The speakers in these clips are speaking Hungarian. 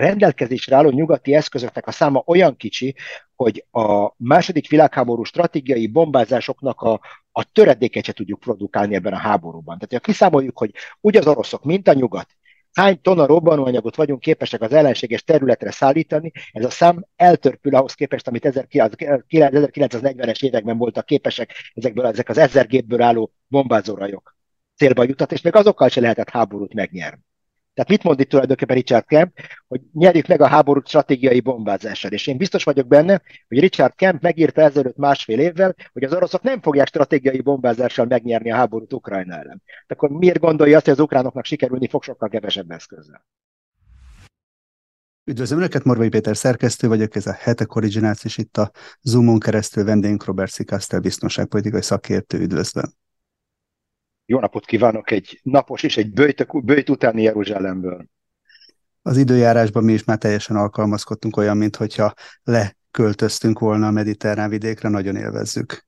rendelkezésre álló nyugati eszközöknek a száma olyan kicsi, hogy a második világháború stratégiai bombázásoknak a, a töredéket se tudjuk produkálni ebben a háborúban. Tehát ha kiszámoljuk, hogy úgy az oroszok, mint a nyugat, hány tonna robbanóanyagot vagyunk képesek az ellenséges területre szállítani, ez a szám eltörpül ahhoz képest, amit 1940-es években voltak képesek ezekből ezek az ezer gépből álló bombázórajok célba jutat, és még azokkal se lehetett háborút megnyerni. Tehát mit mond itt tulajdonképpen Richard Kemp, hogy nyerjük meg a háborút stratégiai bombázással. És én biztos vagyok benne, hogy Richard Kemp megírta ezelőtt másfél évvel, hogy az oroszok nem fogják stratégiai bombázással megnyerni a háborút Ukrajna ellen. De akkor miért gondolja azt, hogy az ukránoknak sikerülni fog sokkal kevesebb eszközzel? Üdvözlöm Önöket, Morvai Péter szerkesztő vagyok, ez a Hetek Originals, és itt a Zoomon keresztül vendégünk Robert Szikasztel, biztonságpolitikai szakértő. Üdvözlöm! Jó napot kívánok egy napos és egy bőjt, bőjt utáni Jeruzsálemből. Az időjárásban mi is már teljesen alkalmazkodtunk olyan, mintha leköltöztünk volna a mediterrán vidékre, nagyon élvezzük.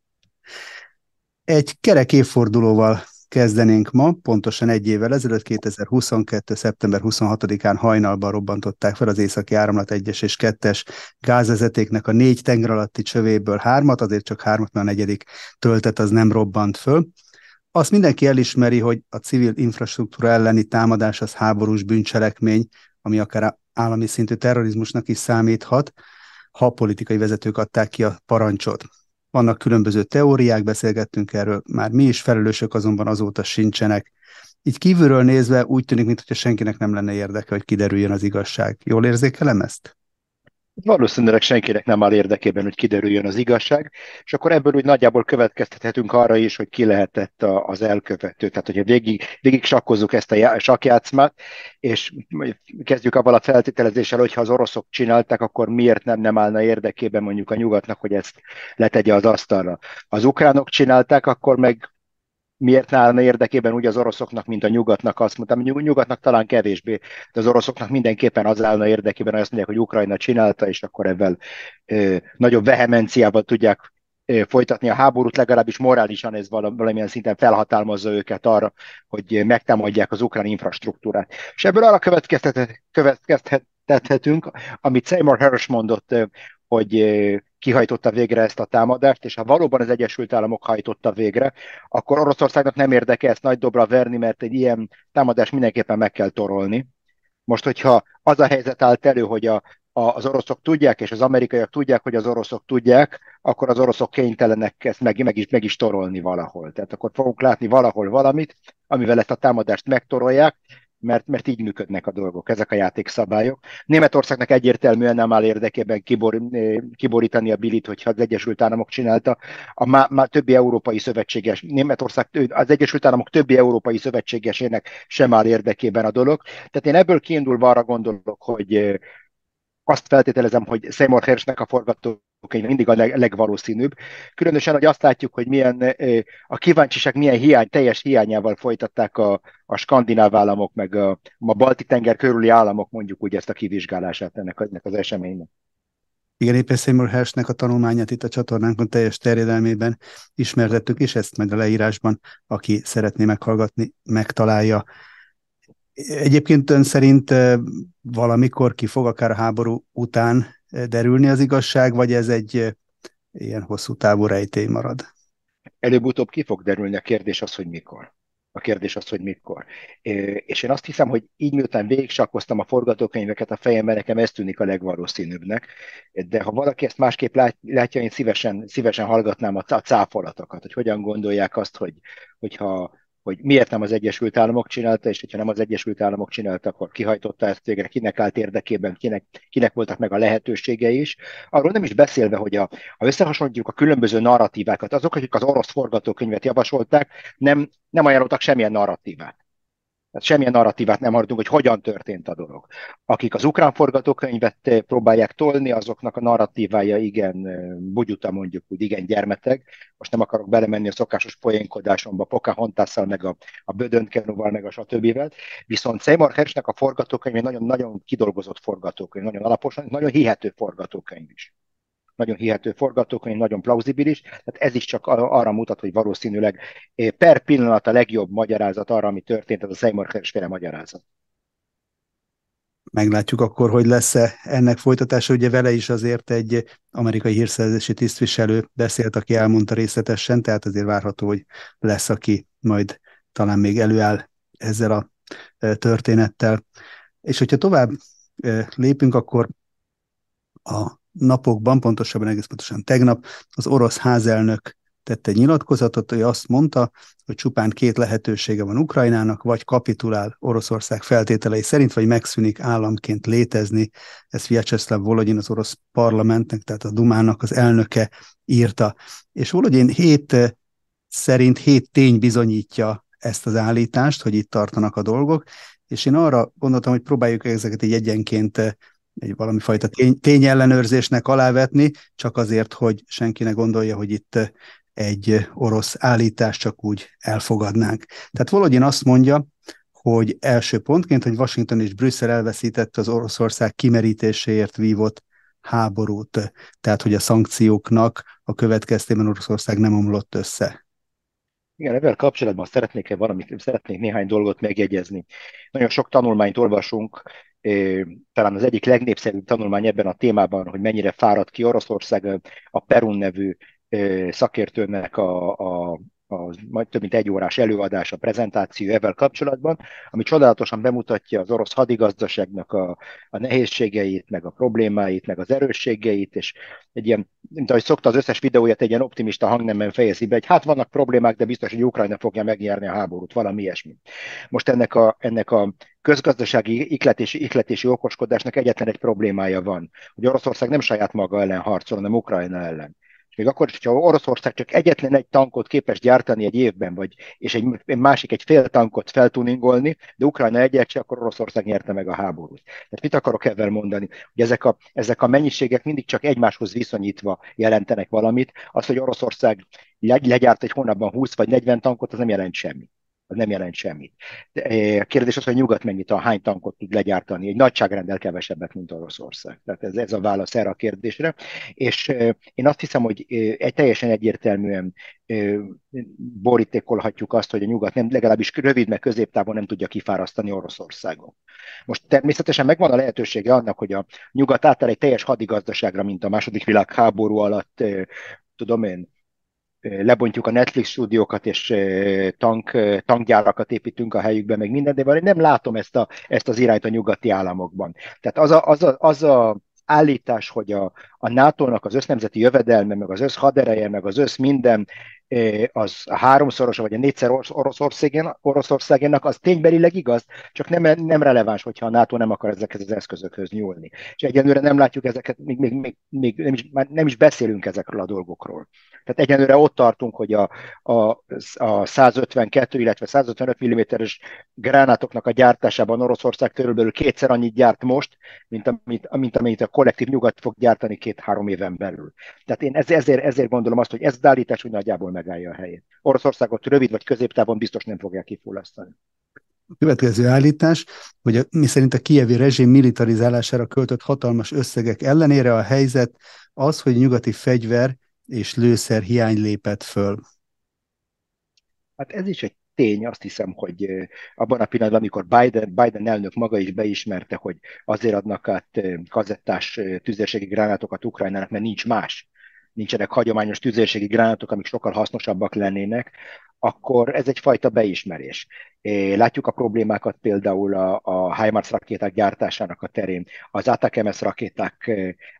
Egy kerek évfordulóval kezdenénk ma, pontosan egy évvel ezelőtt, 2022. szeptember 26-án hajnalban robbantották fel az északi áramlat 1-es és 2-es gázvezetéknek a négy tenger alatti csövéből hármat, azért csak hármat, mert a negyedik töltet az nem robbant föl azt mindenki elismeri, hogy a civil infrastruktúra elleni támadás az háborús bűncselekmény, ami akár állami szintű terrorizmusnak is számíthat, ha politikai vezetők adták ki a parancsot. Vannak különböző teóriák, beszélgettünk erről, már mi is felelősök azonban azóta sincsenek. Így kívülről nézve úgy tűnik, mintha senkinek nem lenne érdeke, hogy kiderüljön az igazság. Jól érzékelem ezt? Valószínűleg senkinek nem áll érdekében, hogy kiderüljön az igazság, és akkor ebből úgy nagyjából következtethetünk arra is, hogy ki lehetett az elkövető. Tehát, hogyha végig, végig sakkozzuk ezt a sakjátszmát, és kezdjük abban a feltételezéssel, hogy ha az oroszok csinálták, akkor miért nem, nem állna érdekében mondjuk a nyugatnak, hogy ezt letegye az asztalra. Az ukránok csinálták, akkor meg miért állna érdekében úgy az oroszoknak, mint a nyugatnak, azt mondtam, nyugatnak talán kevésbé, de az oroszoknak mindenképpen az állna érdekében, hogy azt mondják, hogy Ukrajna csinálta, és akkor ebben nagyobb vehemenciával tudják folytatni a háborút, legalábbis morálisan ez valamilyen szinten felhatalmazza őket arra, hogy megtámadják az ukrán infrastruktúrát. És ebből arra következtethetünk, amit Seymour Hersh mondott hogy kihajtotta végre ezt a támadást, és ha valóban az Egyesült Államok hajtotta végre, akkor Oroszországnak nem érdeke ezt nagy dobra verni, mert egy ilyen támadást mindenképpen meg kell torolni. Most, hogyha az a helyzet állt elő, hogy a, a, az oroszok tudják, és az amerikaiak tudják, hogy az oroszok tudják, akkor az oroszok kénytelenek ezt meg, meg, is, meg is torolni valahol. Tehát akkor fogunk látni valahol valamit, amivel ezt a támadást megtorolják, mert, mert így működnek a dolgok, ezek a játékszabályok. Németországnak egyértelműen nem áll érdekében kibor, eh, kiborítani a bilit, hogyha az Egyesült Államok csinálta. A má, má többi európai szövetséges, Németország, az Egyesült Államok többi európai szövetségesének sem áll érdekében a dolog. Tehát én ebből kiindulva arra gondolok, hogy eh, azt feltételezem, hogy Seymour Hershnek a forgatókönyv mindig a leg, legvalószínűbb. Különösen, hogy azt látjuk, hogy milyen a kíváncsiság milyen hiány, teljes hiányával folytatták a, a skandináv államok, meg a, a balti tenger körüli államok mondjuk úgy ezt a kivizsgálását ennek, ennek az eseménynek. Igen, éppen Seymour Hershnek a tanulmányát itt a csatornánkon teljes terjedelmében ismertettük, és ezt majd a leírásban, aki szeretné meghallgatni, megtalálja. Egyébként ön szerint valamikor ki fog akár a háború után derülni az igazság, vagy ez egy ilyen hosszú távú rejtély marad? Előbb-utóbb ki fog derülni, a kérdés az, hogy mikor. A kérdés az, hogy mikor. És én azt hiszem, hogy így miután végigsakkoztam a forgatókönyveket a fejemben, nekem ez tűnik a legvalószínűbbnek. De ha valaki ezt másképp látja, én szívesen, szívesen hallgatnám a cáfolatokat, hogy hogyan gondolják azt, hogy, hogyha hogy miért nem az Egyesült Államok csinálta, és hogyha nem az Egyesült Államok csinálta, akkor kihajtotta ezt végre, kinek állt érdekében, kinek, kinek voltak meg a lehetőségei is. Arról nem is beszélve, hogy a, ha összehasonlítjuk a különböző narratívákat, azok, akik az orosz forgatókönyvet javasolták, nem, nem ajánlottak semmilyen narratívát. Tehát semmilyen narratívát nem hallottunk, hogy hogyan történt a dolog. Akik az ukrán forgatókönyvet eh, próbálják tolni, azoknak a narratívája igen eh, bugyuta mondjuk úgy, igen gyermeteg. Most nem akarok belemenni a szokásos poénkodásomba, Pocahontasszal, meg a, a Bödöntkenóval, meg a stb. Viszont Seymour Hershnek a forgatókönyv nagyon, nagyon kidolgozott forgatókönyv, nagyon alaposan, nagyon hihető forgatókönyv is nagyon hihető forgatókönyv, nagyon plauzibilis, tehát ez is csak arra mutat, hogy valószínűleg eh, per pillanat a legjobb magyarázat arra, ami történt, ez a Seymour Hersh magyarázat. Meglátjuk akkor, hogy lesz-e ennek folytatása. Ugye vele is azért egy amerikai hírszerzési tisztviselő beszélt, aki elmondta részletesen, tehát azért várható, hogy lesz, aki majd talán még előáll ezzel a történettel. És hogyha tovább lépünk, akkor a napokban, pontosabban egész pontosan tegnap, az orosz házelnök tette egy nyilatkozatot, hogy azt mondta, hogy csupán két lehetősége van Ukrajnának, vagy kapitulál Oroszország feltételei szerint, vagy megszűnik államként létezni. Ez Vyacheslav Volodyin az orosz parlamentnek, tehát a Dumának az elnöke írta. És Volodyin hét szerint hét tény bizonyítja ezt az állítást, hogy itt tartanak a dolgok, és én arra gondoltam, hogy próbáljuk ezeket egy egyenként egy valami fajta tény, tényellenőrzésnek alávetni, csak azért, hogy senki ne gondolja, hogy itt egy orosz állítást csak úgy elfogadnánk. Tehát Volodyin azt mondja, hogy első pontként, hogy Washington és Brüsszel elveszítette az Oroszország kimerítéséért vívott háborút, tehát hogy a szankcióknak a következtében Oroszország nem omlott össze. Igen, ezzel kapcsolatban szeretnék valamit, szeretnék néhány dolgot megjegyezni. Nagyon sok tanulmányt olvasunk, talán az egyik legnépszerűbb tanulmány ebben a témában, hogy mennyire fáradt ki Oroszország, a Perun nevű szakértőnek a, a, a majd több mint egy órás előadás, a prezentáció ezzel kapcsolatban, ami csodálatosan bemutatja az orosz hadigazdaságnak a, a nehézségeit, meg a problémáit, meg az erősségeit, és egy ilyen, mint ahogy szokta az összes videóját, egy ilyen optimista hangnemben fejezi be, hogy hát vannak problémák, de biztos, hogy Ukrajna fogja megnyerni a háborút, valami ilyesmi. Most ennek a, ennek a közgazdasági ikletési, ikletési okoskodásnak egyetlen egy problémája van, hogy Oroszország nem saját maga ellen harcol, hanem Ukrajna ellen. És még akkor is, hogyha Oroszország csak egyetlen egy tankot képes gyártani egy évben, vagy, és egy, egy másik egy fél tankot feltuningolni, de Ukrajna egyet se, akkor Oroszország nyerte meg a háborút. Tehát mit akarok ezzel mondani? Hogy ezek a, ezek a mennyiségek mindig csak egymáshoz viszonyítva jelentenek valamit. Az, hogy Oroszország legyárt egy hónapban 20 vagy 40 tankot, az nem jelent semmit az nem jelent semmit. Eh, a kérdés az, hogy nyugat mennyit, a hány tankot tud legyártani. Egy nagyságrendel kevesebbet, mint Oroszország. Tehát ez, ez a válasz erre a kérdésre. És eh, én azt hiszem, hogy eh, egy teljesen egyértelműen borítékolhatjuk azt, hogy a nyugat nem, legalábbis rövid, meg középtávon nem tudja kifárasztani Oroszországon. Most természetesen megvan a lehetősége annak, hogy a nyugat átáll egy teljes hadigazdaságra, mint a második világháború alatt, tudom én, lebontjuk a Netflix stúdiókat, és tank, tankgyárakat építünk a helyükbe, meg minden, de nem látom ezt, a, ezt az irányt a nyugati államokban. Tehát az a, az a, az a állítás, hogy a, a NATO-nak az össznemzeti jövedelme, meg az össz hadereje, meg az össz minden az a háromszoros vagy a négyszer Oroszországénak, Oroszországénak, az ténybelileg igaz, csak nem, nem releváns, hogyha a NATO nem akar ezekhez az eszközökhöz nyúlni. És egyenlőre nem látjuk ezeket, még, még, még, még nem, is, nem is beszélünk ezekről a dolgokról. Tehát egyenlőre ott tartunk, hogy a, a, a 152, illetve 155 mm-es gránátoknak a gyártásában Oroszország körülbelül kétszer annyit gyárt most, mint amit, mint amit a kollektív nyugat fog gyártani két-három éven belül. Tehát én ezért, ezért gondolom azt, hogy ez az állítás, hogy nagyjából megállja a helyét. Oroszországot rövid vagy középtávon biztos nem fogják kifullasztani. A következő állítás, hogy a, mi szerint a kievi rezsim militarizálására költött hatalmas összegek ellenére a helyzet az, hogy nyugati fegyver és lőszer hiány lépett föl. Hát ez is egy tény, azt hiszem, hogy abban a pillanatban, amikor Biden, Biden elnök maga is beismerte, hogy azért adnak át kazettás tüzérségi gránátokat Ukrajnának, mert nincs más nincsenek hagyományos tüzérségi gránátok, amik sokkal hasznosabbak lennének, akkor ez egyfajta beismerés. Látjuk a problémákat például a, a HIMARS rakéták gyártásának a terén, az ATAKMS rakéták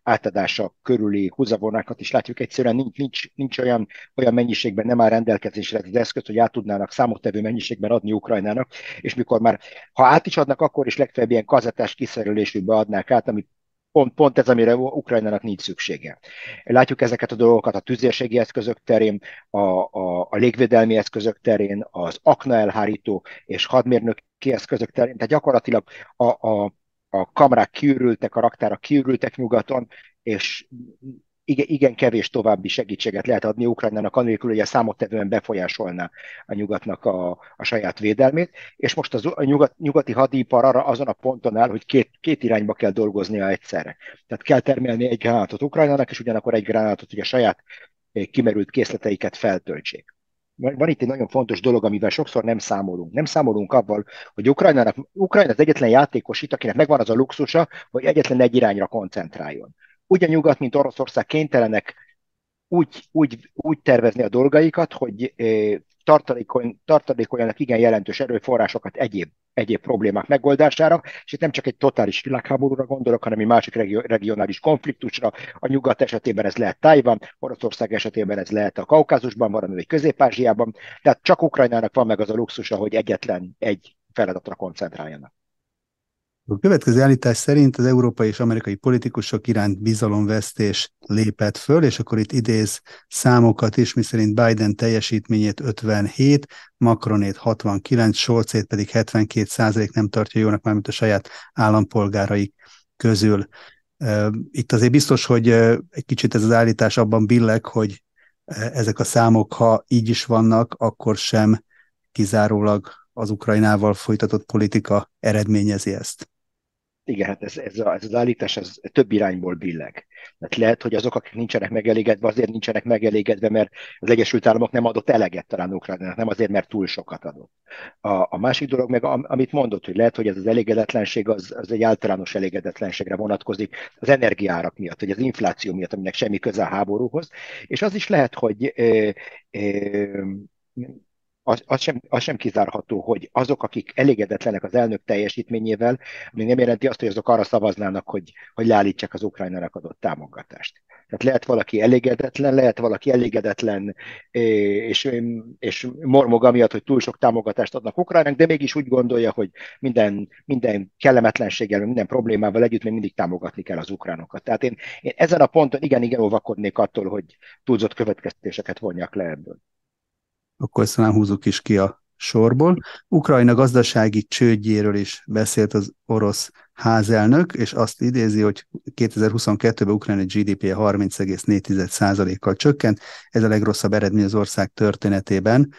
átadása körüli húzavonákat is látjuk, egyszerűen nincs, nincs, nincs olyan, olyan mennyiségben nem áll rendelkezésre ez az eszköz, hogy át tudnának számottevő mennyiségben adni Ukrajnának, és mikor már, ha át is adnak, akkor is legfeljebb ilyen kazettás kiszerelésükbe adnák át, amit pont, pont ez, amire Ukrajnának nincs szüksége. Látjuk ezeket a dolgokat a tüzérségi eszközök terén, a, a, a légvédelmi eszközök terén, az akna elhárító és hadmérnöki eszközök terén, tehát gyakorlatilag a, a, a kamrák kiürültek, a raktárak kiürültek nyugaton, és igen, igen kevés további segítséget lehet adni Ukrajnának, anélkül, hogy a számottevően befolyásolná a nyugatnak a, a saját védelmét, és most az, a nyugat, nyugati hadipar arra azon a ponton áll, hogy két, két irányba kell dolgoznia egyszerre. Tehát kell termelni egy gránátot Ukrajnának, és ugyanakkor egy gránátot, hogy a saját eh, kimerült készleteiket feltöltsék. van itt egy nagyon fontos dolog, amivel sokszor nem számolunk. Nem számolunk avval, hogy Ukrajnának, Ukrajna az egyetlen játékos itt, akinek megvan az a luxusa, hogy egyetlen egy irányra koncentráljon. Úgy a nyugat, mint Oroszország kénytelenek úgy, úgy, úgy tervezni a dolgaikat, hogy tartalékol, tartalékoljanak igen jelentős erőforrásokat egyéb, egyéb problémák megoldására, és itt nem csak egy totális világháborúra gondolok, hanem egy másik regionális konfliktusra. A nyugat esetében ez lehet Tájvan, Oroszország esetében ez lehet a Kaukázusban, valami vagy Közép-Ázsiában, tehát csak Ukrajnának van meg az a luxusa, hogy egyetlen egy feladatra koncentráljanak. A következő állítás szerint az európai és amerikai politikusok iránt bizalomvesztés lépett föl, és akkor itt idéz számokat is, miszerint Biden teljesítményét 57, Macronét 69, Scholzét pedig 72 százalék nem tartja jónak, mármint a saját állampolgárai közül. Itt azért biztos, hogy egy kicsit ez az állítás abban billeg, hogy ezek a számok, ha így is vannak, akkor sem kizárólag az Ukrajnával folytatott politika eredményezi ezt. Igen, hát ez, ez, a, ez az állítás ez több irányból billeg. Tehát lehet, hogy azok, akik nincsenek megelégedve, azért nincsenek megelégedve, mert az Egyesült Államok nem adott eleget talán Ukrajnának, nem azért, mert túl sokat adott. A, a másik dolog meg, amit mondott, hogy lehet, hogy ez az elégedetlenség az, az egy általános elégedetlenségre vonatkozik az energiárak miatt, vagy az infláció miatt, aminek semmi köze a háborúhoz, és az is lehet, hogy ö, ö, az, az, sem, az sem kizárható, hogy azok, akik elégedetlenek az elnök teljesítményével, még nem jelenti azt, hogy azok arra szavaznának, hogy, hogy leállítsák az Ukrajnának adott támogatást. Tehát lehet valaki elégedetlen, lehet valaki elégedetlen, és, és mormog amiatt, hogy túl sok támogatást adnak Ukrajnának, de mégis úgy gondolja, hogy minden, minden kellemetlenséggel, minden problémával együtt még mindig támogatni kell az ukránokat. Tehát én, én ezen a ponton igen-igen óvakodnék attól, hogy túlzott következtetéseket vonjak le ebből akkor ezt talán húzzuk is ki a sorból. Ukrajna gazdasági csődjéről is beszélt az orosz házelnök, és azt idézi, hogy 2022-ben Ukrajna GDP-je 30,4%-kal csökkent. Ez a legrosszabb eredmény az ország történetében.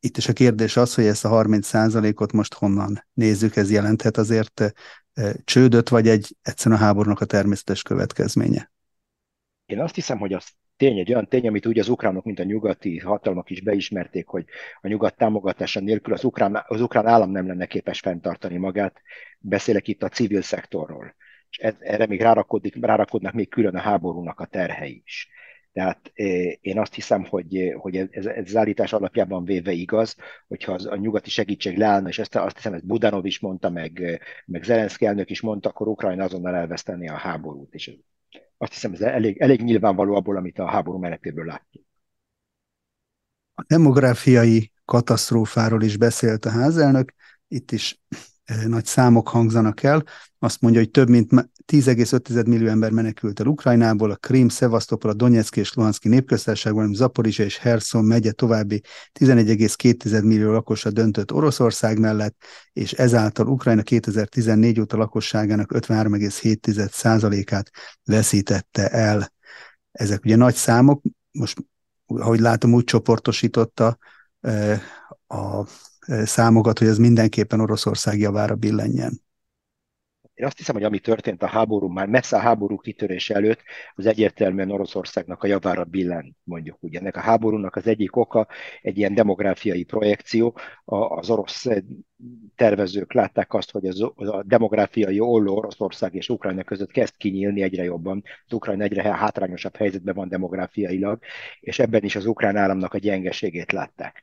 Itt is a kérdés az, hogy ezt a 30%-ot most honnan nézzük, ez jelenthet azért eh, csődöt, vagy egy egyszerűen a háborúnak a természetes következménye? Én azt hiszem, hogy azt tény, egy olyan tény, amit úgy az ukránok, mint a nyugati hatalmak is beismerték, hogy a nyugat támogatása nélkül az ukrán, az ukrán állam nem lenne képes fenntartani magát. Beszélek itt a civil szektorról. És erre még rárakodik, rárakodnak még külön a háborúnak a terhei is. Tehát én azt hiszem, hogy, hogy ez, ez az állítás alapjában véve igaz, hogyha az, a nyugati segítség leállna, és ezt azt hiszem, ezt Budanov is mondta, meg, meg Zelenszky elnök is mondta, akkor Ukrajna azonnal elveszteni a háborút. És azt hiszem, ez elég, elég nyilvánvaló abból, amit a háború menetéből látjuk. A demográfiai katasztrófáról is beszélt a házelnök, itt is nagy számok hangzanak el. Azt mondja, hogy több mint 10,5 millió ember menekült el Ukrajnából, a Krím, Szevasztopol, a Donetszki és Luhanszki népköztárságban, Zaporizsa és Herson megye további 11,2 millió lakosa döntött Oroszország mellett, és ezáltal Ukrajna 2014 óta lakosságának 53,7%-át veszítette el. Ezek ugye nagy számok, most ahogy látom, úgy csoportosította a számokat, hogy ez mindenképpen Oroszország javára billenjen én azt hiszem, hogy ami történt a háború, már messze a háború kitörése előtt, az egyértelműen Oroszországnak a javára billen, mondjuk úgy. Ennek a háborúnak az egyik oka egy ilyen demográfiai projekció. Az orosz tervezők látták azt, hogy az, a demográfiai olló Oroszország és Ukrajna között kezd kinyílni egyre jobban. Az Ukrajna egyre hátrányosabb helyzetben van demográfiailag, és ebben is az ukrán államnak a gyengeségét látták.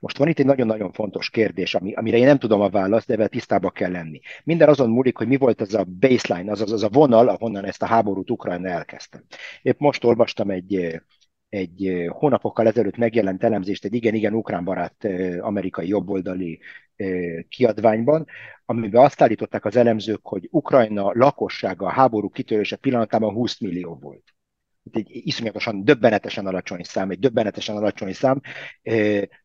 Most van itt egy nagyon-nagyon fontos kérdés, ami, amire én nem tudom a választ, de tisztába kell lenni. Minden azon múlik, hogy mi volt az a baseline, az, az a vonal, ahonnan ezt a háborút Ukrajna elkezdte. Épp most olvastam egy egy hónapokkal ezelőtt megjelent elemzést egy igen-igen ukrán barát amerikai jobboldali kiadványban, amiben azt állították az elemzők, hogy Ukrajna lakossága a háború kitörése pillanatában 20 millió volt. Egy iszonyatosan, döbbenetesen alacsony szám, egy döbbenetesen alacsony szám,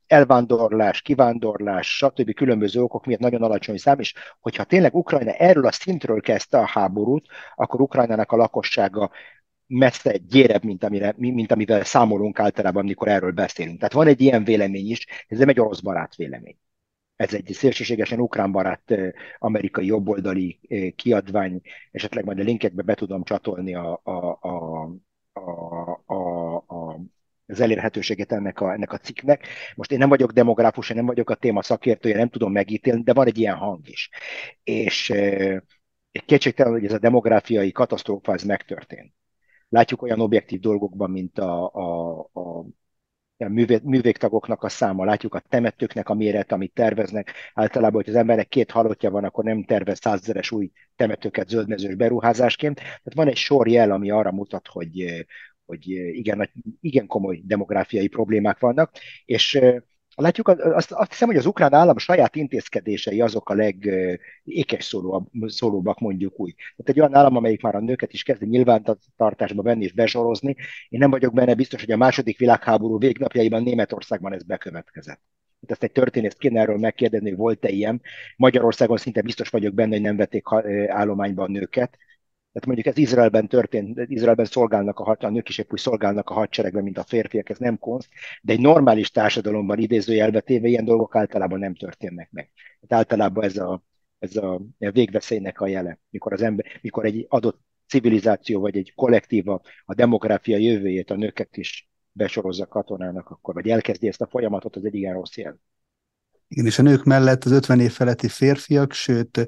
elvándorlás, kivándorlás, stb. különböző okok miatt nagyon alacsony szám, és hogyha tényleg Ukrajna erről a szintről kezdte a háborút, akkor Ukrajnának a lakossága messze gyérebb, mint, amire, mint amivel számolunk általában, amikor erről beszélünk. Tehát van egy ilyen vélemény is, ez nem egy orosz barát vélemény. Ez egy szélsőségesen ukrán barát amerikai jobboldali kiadvány, esetleg majd a linkekbe be tudom csatolni a, a, a, a, a, a az elérhetőséget ennek a, ennek a cikknek. Most én nem vagyok demográfus, én nem vagyok a téma szakértője, nem tudom megítélni, de van egy ilyen hang is. És kétségtelen, hogy ez a demográfiai katasztrófa, ez megtörtént. Látjuk olyan objektív dolgokban, mint a, a, a a művé, művégtagoknak a száma, látjuk a temetőknek a méret, amit terveznek. Általában, hogy az embernek két halottja van, akkor nem tervez százzeres új temetőket zöldmezős beruházásként. Tehát van egy sor jel, ami arra mutat, hogy, hogy igen, igen komoly demográfiai problémák vannak, és Látjuk, azt, azt hiszem, hogy az ukrán állam saját intézkedései azok a legékes szóló, szólóbbak, mondjuk úgy. Tehát egy olyan állam, amelyik már a nőket is kezd nyilvántartásba venni és besorozni. Én nem vagyok benne biztos, hogy a második világháború végnapjaiban Németországban ez bekövetkezett. Hát ezt egy történész kéne erről megkérdezni, hogy volt-e ilyen. Magyarországon szinte biztos vagyok benne, hogy nem vették állományba a nőket. Tehát mondjuk ez Izraelben történt, Izraelben szolgálnak a, had, a nők is épp úgy szolgálnak a hadseregben, mint a férfiak, ez nem konst, de egy normális társadalomban idézőjelbe téve ilyen dolgok általában nem történnek meg. Tehát általában ez a, ez a végveszélynek a jele, mikor, az ember, mikor egy adott civilizáció vagy egy kollektíva a demográfia jövőjét, a nőket is besorozza katonának, akkor, vagy elkezdi ezt a folyamatot, az egy igen rossz jel. Igen, és a nők mellett az 50 év feletti férfiak, sőt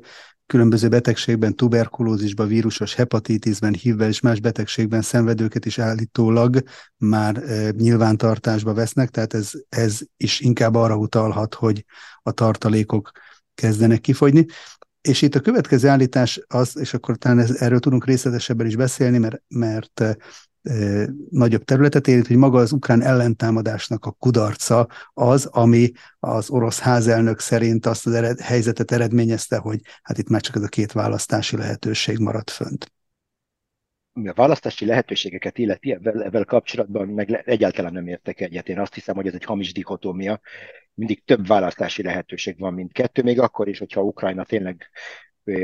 különböző betegségben, tuberkulózisban, vírusos hepatitisben, hívvel és más betegségben szenvedőket is állítólag már e, nyilvántartásba vesznek, tehát ez, ez is inkább arra utalhat, hogy a tartalékok kezdenek kifogyni. És itt a következő állítás az, és akkor talán ez, erről tudunk részletesebben is beszélni, mert, mert nagyobb területet érint, hogy maga az ukrán ellentámadásnak a kudarca az, ami az orosz házelnök szerint azt az ered, helyzetet eredményezte, hogy hát itt már csak ez a két választási lehetőség maradt fönt. Ami a választási lehetőségeket illeti, ebben, kapcsolatban meg egyáltalán nem értek egyet. Én azt hiszem, hogy ez egy hamis dikotómia. Mindig több választási lehetőség van, mint kettő, még akkor is, hogyha Ukrajna tényleg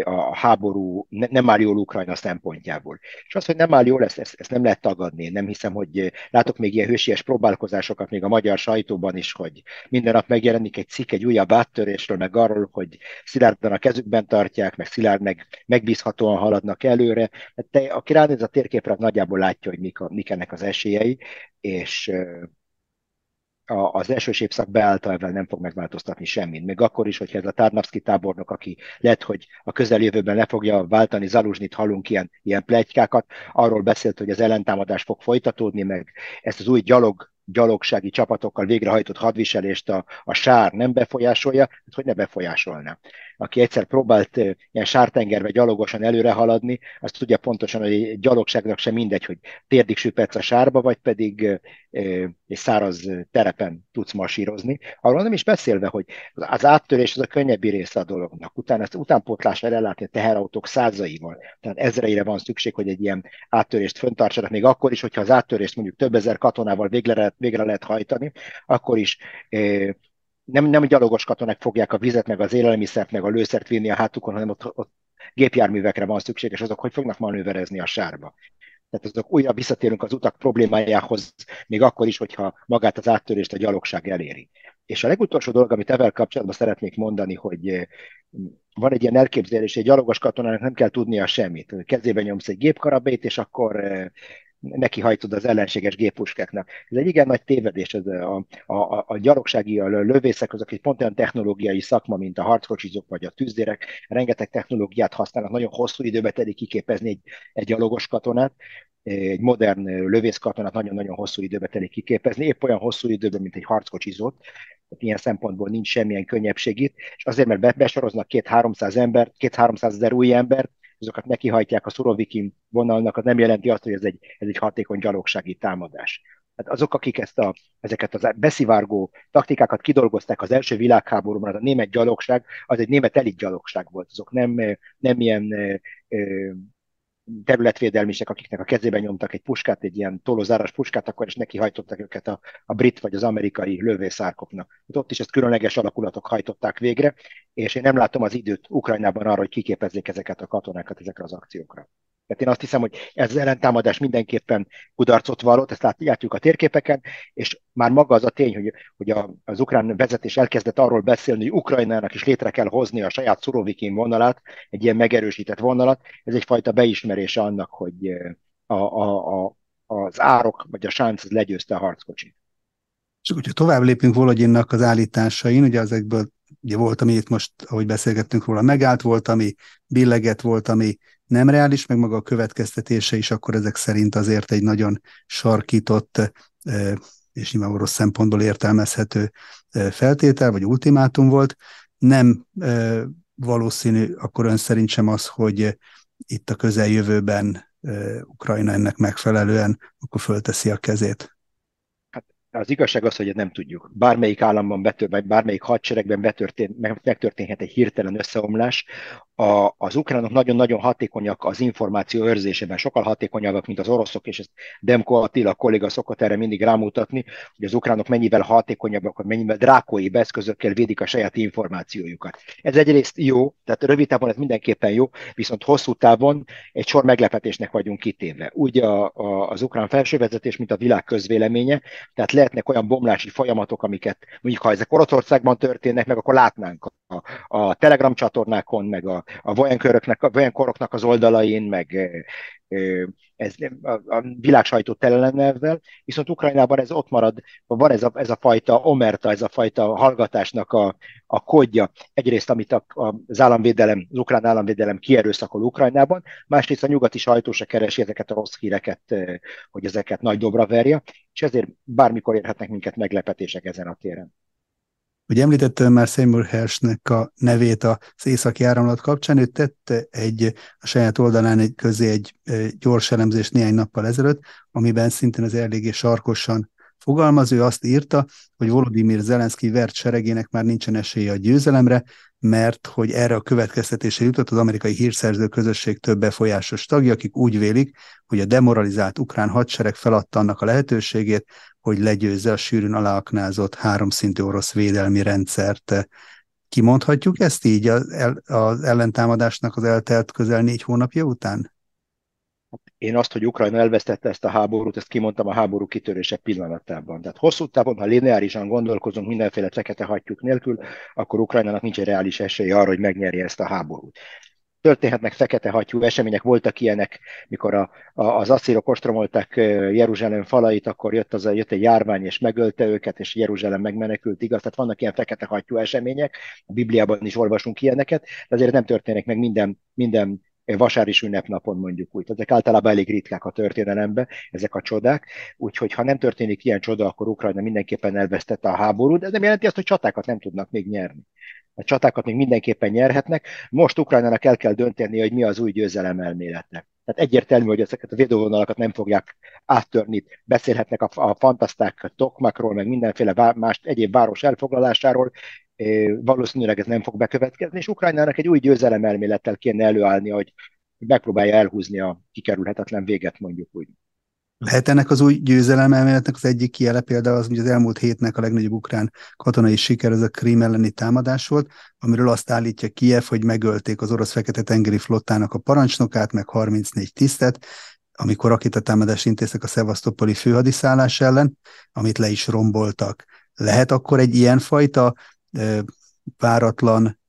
a háború ne, nem áll jól Ukrajna szempontjából. És az, hogy nem áll jól, ezt, ezt, nem lehet tagadni. Nem hiszem, hogy látok még ilyen hősies próbálkozásokat még a magyar sajtóban is, hogy minden nap megjelenik egy cikk egy újabb áttörésről, meg arról, hogy szilárdan a kezükben tartják, meg szilárd, meg megbízhatóan haladnak előre. Hát te, aki ránéz a térképre, nagyjából látja, hogy mik, a, mik ennek az esélyei, és a, az elsős évszak beállta, ebben nem fog megváltoztatni semmit. Még akkor is, hogyha ez a Tarnavszki tábornok, aki lehet, hogy a közeljövőben le fogja váltani Zaluzsnit, hallunk ilyen, ilyen plegykákat, arról beszélt, hogy az ellentámadás fog folytatódni, meg ezt az új gyalog gyalogsági csapatokkal végrehajtott hadviselést a, a sár nem befolyásolja, hát hogy ne befolyásolná. Aki egyszer próbált ilyen sártengerbe gyalogosan előre haladni, azt tudja pontosan, hogy egy gyalogságnak sem mindegy, hogy térdig süpetsz a sárba, vagy pedig egy száraz terepen tudsz masírozni. Arról nem is beszélve, hogy az áttörés az a könnyebbi része a dolognak. Utána ezt utánpótlásra ellátni a teherautók százaival. Tehát ezreire van szükség, hogy egy ilyen áttörést föntartsanak, még akkor is, hogyha az áttörést mondjuk több ezer katonával végre lehet, végre lehet hajtani, akkor is nem, nem gyalogos katonák fogják a vizet, meg az élelmiszert, meg a lőszert vinni a hátukon, hanem ott, ott gépjárművekre van szükség, és azok hogy fognak manőverezni a sárba. Tehát azok újra visszatérünk az utak problémájához, még akkor is, hogyha magát az áttörést a gyalogság eléri. És a legutolsó dolog, amit evel kapcsolatban szeretnék mondani, hogy eh, van egy ilyen elképzelés, egy gyalogos katonának nem kell tudnia semmit. Kezében nyomsz egy gépkarabét, és akkor eh, neki hajtod az ellenséges gépuskáknak. Ez egy igen nagy tévedés, ez a, a, a gyalogsági a lövészek azok egy pont olyan technológiai szakma, mint a harckocsizók vagy a tűzdérek, rengeteg technológiát használnak, nagyon hosszú időbe telik kiképezni egy, egy gyalogos katonát, egy modern lövészkatonát nagyon-nagyon hosszú időbe telik kiképezni, épp olyan hosszú időben, mint egy harckocsizót, tehát ilyen szempontból nincs semmilyen könnyebbség itt, és azért, mert besoroznak két-háromszáz ember, két-háromszáz ezer új embert, azokat nekihajtják a Szurovikin vonalnak, az nem jelenti azt, hogy ez egy, ez egy hatékony gyalogsági támadás. Hát azok, akik ezt a, ezeket az beszivárgó taktikákat kidolgozták az első világháborúban, az a német gyalogság, az egy német elit gyalogság volt. Azok nem, nem ilyen területvédelmisek, akiknek a kezében nyomtak egy puskát, egy ilyen tolózáras puskát, akkor is neki hajtottak őket a, a brit vagy az amerikai lövészárkoknak. Hát ott is ezt különleges alakulatok hajtották végre, és én nem látom az időt Ukrajnában arra, hogy kiképezzék ezeket a katonákat ezekre az akciókra. Tehát én azt hiszem, hogy ez az ellentámadás mindenképpen kudarcot vallott, ezt látjuk a térképeken, és már maga az a tény, hogy, hogy a, az ukrán vezetés elkezdett arról beszélni, hogy Ukrajnának is létre kell hozni a saját Szurovikin vonalát, egy ilyen megerősített vonalat, ez egyfajta beismerése annak, hogy a, a, a az árok vagy a sánc az legyőzte a harckocsit. És hogyha tovább lépünk Volodinnak az állításain, ugye ezekből ugye volt, ami itt most, ahogy beszélgettünk róla, megállt, volt, ami billeget, volt, ami nem reális, meg maga a következtetése is, akkor ezek szerint azért egy nagyon sarkított és nyilván orosz szempontból értelmezhető feltétel, vagy ultimátum volt. Nem valószínű akkor ön szerint sem az, hogy itt a közeljövőben Ukrajna ennek megfelelően akkor fölteszi a kezét. Az igazság az, hogy nem tudjuk. Bármelyik államban, betör, vagy bármelyik hadseregben betörtén, megtörténhet egy hirtelen összeomlás. A, az ukránok nagyon-nagyon hatékonyak az információ őrzésében, sokkal hatékonyabbak, mint az oroszok, és ezt Demko Attila kolléga szokott erre mindig rámutatni, hogy az ukránok mennyivel hatékonyabbak, mennyivel drákói eszközökkel védik a saját információjukat. Ez egyrészt jó, tehát rövid távon ez mindenképpen jó, viszont hosszú távon egy sor meglepetésnek vagyunk kitéve. Úgy a, a, az ukrán felsővezetés, mint a világ közvéleménye, tehát le lehetnek olyan bomlási folyamatok, amiket mondjuk ha ezek Oroszországban történnek, meg akkor látnánk a, a Telegram csatornákon, meg a, a vojanköröknek, a vojankoroknak az oldalain, meg ez a, a világ sajtó tele lenne ezzel, viszont Ukrajnában ez ott marad, van ez a, ez a fajta omerta, ez a fajta hallgatásnak a, a kódja. Egyrészt, amit a, az államvédelem, az ukrán államvédelem kierőszakol Ukrajnában, másrészt a nyugati sajtó se keresi ezeket a rossz híreket, hogy ezeket nagy dobra verje, és ezért bármikor érhetnek minket meglepetések ezen a téren. Ugye említettem már Seymour Hershnek a nevét az északi áramlat kapcsán, ő tette egy, a saját oldalán egy közé egy, gyors elemzést néhány nappal ezelőtt, amiben szintén az eléggé sarkosan fogalmaz, azt írta, hogy Volodymyr Zelenszky vert seregének már nincsen esélye a győzelemre, mert hogy erre a következtetése jutott az amerikai hírszerző közösség több befolyásos tagja, akik úgy vélik, hogy a demoralizált ukrán hadsereg feladta annak a lehetőségét, hogy legyőzze a sűrűn aláaknázott háromszintű orosz védelmi rendszert. Kimondhatjuk ezt így az ellentámadásnak az eltelt közel négy hónapja után? Én azt, hogy Ukrajna elvesztette ezt a háborút, ezt kimondtam a háború kitörése pillanatában. Tehát hosszú távon, ha lineárisan gondolkozunk mindenféle fekete hattyúk nélkül, akkor Ukrajnának nincs egy reális esélye arra, hogy megnyerje ezt a háborút történhetnek fekete hattyú események, voltak ilyenek, mikor a, a, az asszírok ostromolták Jeruzsálem falait, akkor jött, az, jött egy járvány, és megölte őket, és Jeruzsálem megmenekült, igaz? Tehát vannak ilyen fekete hattyú események, a Bibliában is olvasunk ilyeneket, de azért nem történik meg minden, minden vasáris ünnepnapon mondjuk úgy. Ezek általában elég ritkák a történelemben, ezek a csodák, úgyhogy ha nem történik ilyen csoda, akkor Ukrajna mindenképpen elvesztette a háborút, ez nem jelenti azt, hogy csatákat nem tudnak még nyerni. A csatákat még mindenképpen nyerhetnek. Most Ukrajnának el kell dönteni, hogy mi az új győzelem elmélete. Tehát egyértelmű, hogy ezeket a védővonalakat nem fogják áttörni. Beszélhetnek a, a fantaszták Tokmakról, meg mindenféle más egyéb város elfoglalásáról, valószínűleg ez nem fog bekövetkezni, és Ukrajnának egy új győzelem elmélettel kéne előállni, hogy megpróbálja elhúzni a kikerülhetetlen véget, mondjuk úgy. Lehet ennek az új győzelem elméletnek az egyik kiele például az, hogy az elmúlt hétnek a legnagyobb ukrán katonai siker az a Krím elleni támadás volt, amiről azt állítja Kiev, hogy megölték az orosz fekete-tengeri flottának a parancsnokát, meg 34 tisztet, amikor rakétatámadást intéztek a szevasztopoli főhadiszállás ellen, amit le is romboltak. Lehet akkor egy ilyenfajta váratlan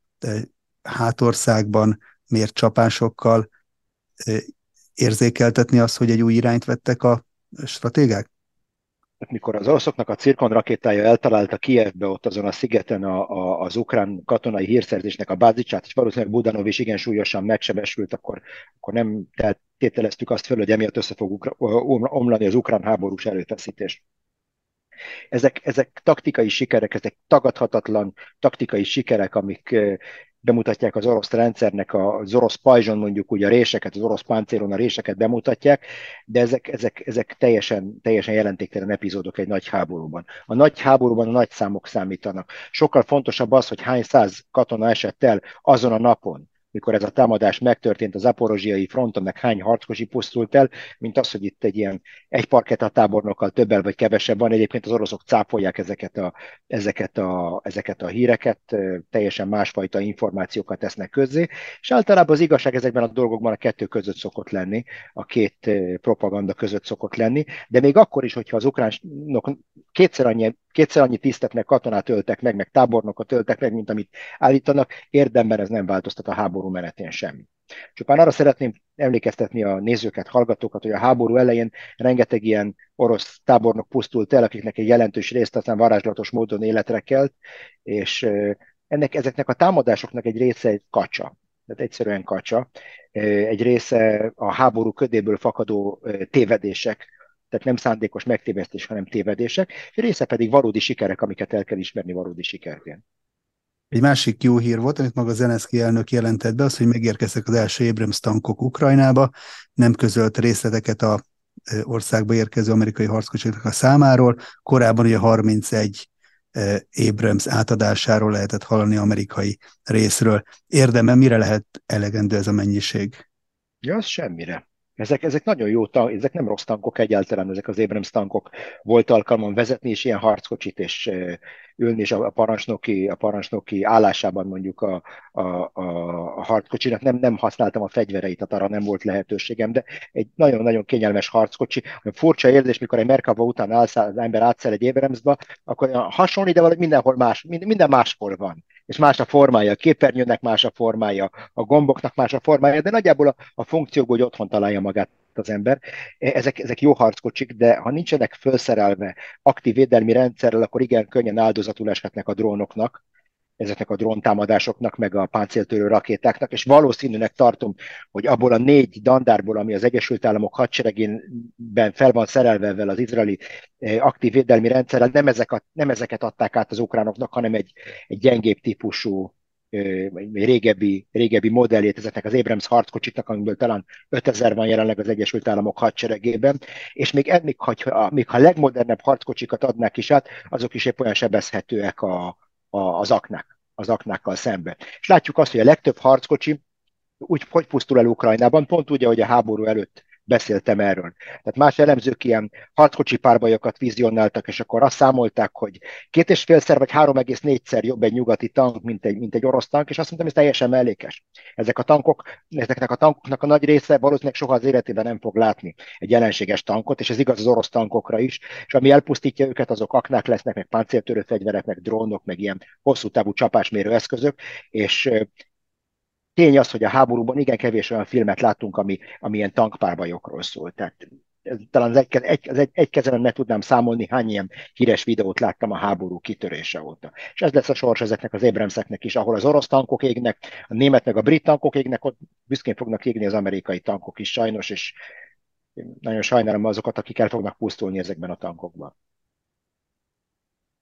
hátországban mért csapásokkal érzékeltetni azt, hogy egy új irányt vettek a stratégák? Hát mikor az oroszoknak a cirkon rakétája eltalálta Kievbe, ott azon a szigeten a, a, az ukrán katonai hírszerzésnek a bázisát, és valószínűleg Budanov is igen súlyosan megsebesült, akkor, akkor nem tételeztük azt föl, hogy emiatt össze fog omlani az ukrán háborús erőfeszítés. Ezek, ezek taktikai sikerek, ezek tagadhatatlan taktikai sikerek, amik bemutatják az orosz rendszernek, az orosz pajzson mondjuk úgy a réseket, az orosz páncélon a réseket bemutatják, de ezek, ezek, ezek teljesen, teljesen jelentéktelen epizódok egy nagy háborúban. A nagy háborúban a nagy számok számítanak. Sokkal fontosabb az, hogy hány száz katona esett el azon a napon, mikor ez a támadás megtörtént az aporozsiai fronton, meg hány harckosi pusztult el, mint az, hogy itt egy ilyen egy parketa tábornokkal többel vagy kevesebb van. Egyébként az oroszok cáfolják ezeket a, ezeket a, ezeket a híreket, teljesen másfajta információkat tesznek közzé, és általában az igazság ezekben a dolgokban a kettő között szokott lenni, a két propaganda között szokott lenni, de még akkor is, hogyha az ukránok kétszer annyi kétszer annyi tisztet meg katonát öltek meg, meg tábornokot öltek meg, mint amit állítanak, érdemben ez nem változtat a háború menetén semmi. Csupán arra szeretném emlékeztetni a nézőket, hallgatókat, hogy a háború elején rengeteg ilyen orosz tábornok pusztult el, akiknek egy jelentős részt aztán varázslatos módon életre kelt, és ennek, ezeknek a támadásoknak egy része egy kacsa, tehát egyszerűen kacsa. Egy része a háború ködéből fakadó tévedések, tehát nem szándékos megtévesztés, hanem tévedések, és része pedig valódi sikerek, amiket el kell ismerni valódi sikerként. Egy másik jó hír volt, amit maga Zelenszky elnök jelentett be, az, hogy megérkeztek az első Abrams tankok Ukrajnába, nem közölt részleteket a országba érkező amerikai harckocsiknak a számáról. Korábban ugye 31 Abrams átadásáról lehetett hallani amerikai részről. Érdemben mire lehet elegendő ez a mennyiség? Ja, az semmire. Ezek, ezek nagyon jó, ezek nem rossz tankok egyáltalán, ezek az Abrams tankok. Volt alkalmam vezetni is ilyen harckocsit, és ülni is a parancsnoki, a parancsnoki állásában mondjuk a, a, a, a harckocsinak. Nem, nem használtam a fegyvereit, tehát arra nem volt lehetőségem, de egy nagyon-nagyon kényelmes harckocsi. Furcsa érzés, mikor egy Merkava után állsz, az ember átszel egy Abramsba, akkor hasonlít, de valahogy mindenhol más, minden máshol van és más a formája, a képernyőnek más a formája, a gomboknak más a formája, de nagyjából a, a funkciókból, hogy otthon találja magát az ember. E, ezek, ezek jó harckocsik, de ha nincsenek felszerelve aktív védelmi rendszerrel, akkor igen könnyen áldozatul eshetnek a drónoknak, ezeknek a dróntámadásoknak, meg a páncéltörő rakétáknak, és valószínűnek tartom, hogy abból a négy dandárból, ami az Egyesült Államok hadseregében fel van szerelve ezzel az izraeli eh, aktív védelmi rendszerrel, nem, ezek a, nem ezeket adták át az ukránoknak, hanem egy, egy gyengébb típusú egy régebbi, régebbi modellét ezeknek az Abrams harckocsiknak, amiből talán 5000 van jelenleg az Egyesült Államok hadseregében, és még ennek, ha, még ha legmodernebb harckocsikat adnák is át, azok is épp olyan sebezhetőek a, az aknák, az aknákkal szemben. És látjuk azt, hogy a legtöbb harckocsi úgy hogy pusztul el Ukrajnában, pont úgy, ahogy a háború előtt beszéltem erről. Tehát más elemzők ilyen harckocsi párbajokat vizionáltak, és akkor azt számolták, hogy két és félszer vagy három egész négyszer jobb egy nyugati tank, mint egy, mint egy orosz tank, és azt mondtam, ez teljesen mellékes. Ezek a tankok, ezeknek a tankoknak a nagy része valószínűleg soha az életében nem fog látni egy jelenséges tankot, és ez igaz az orosz tankokra is, és ami elpusztítja őket, azok aknák lesznek, meg páncéltörő fegyverek, meg drónok, meg ilyen hosszú távú csapásmérő eszközök, és tény az, hogy a háborúban igen kevés olyan filmet láttunk, ami, ami ilyen tankpárbajokról szól. Tehát ez, talán az egy, egy, az egy, egy kezemben meg tudnám számolni, hány ilyen híres videót láttam a háború kitörése óta. És ez lesz a sors ezeknek az Abramseknek is, ahol az orosz tankok égnek, a német meg a brit tankok égnek, ott büszkén fognak égni az amerikai tankok is sajnos, és nagyon sajnálom azokat, akik el fognak pusztulni ezekben a tankokban.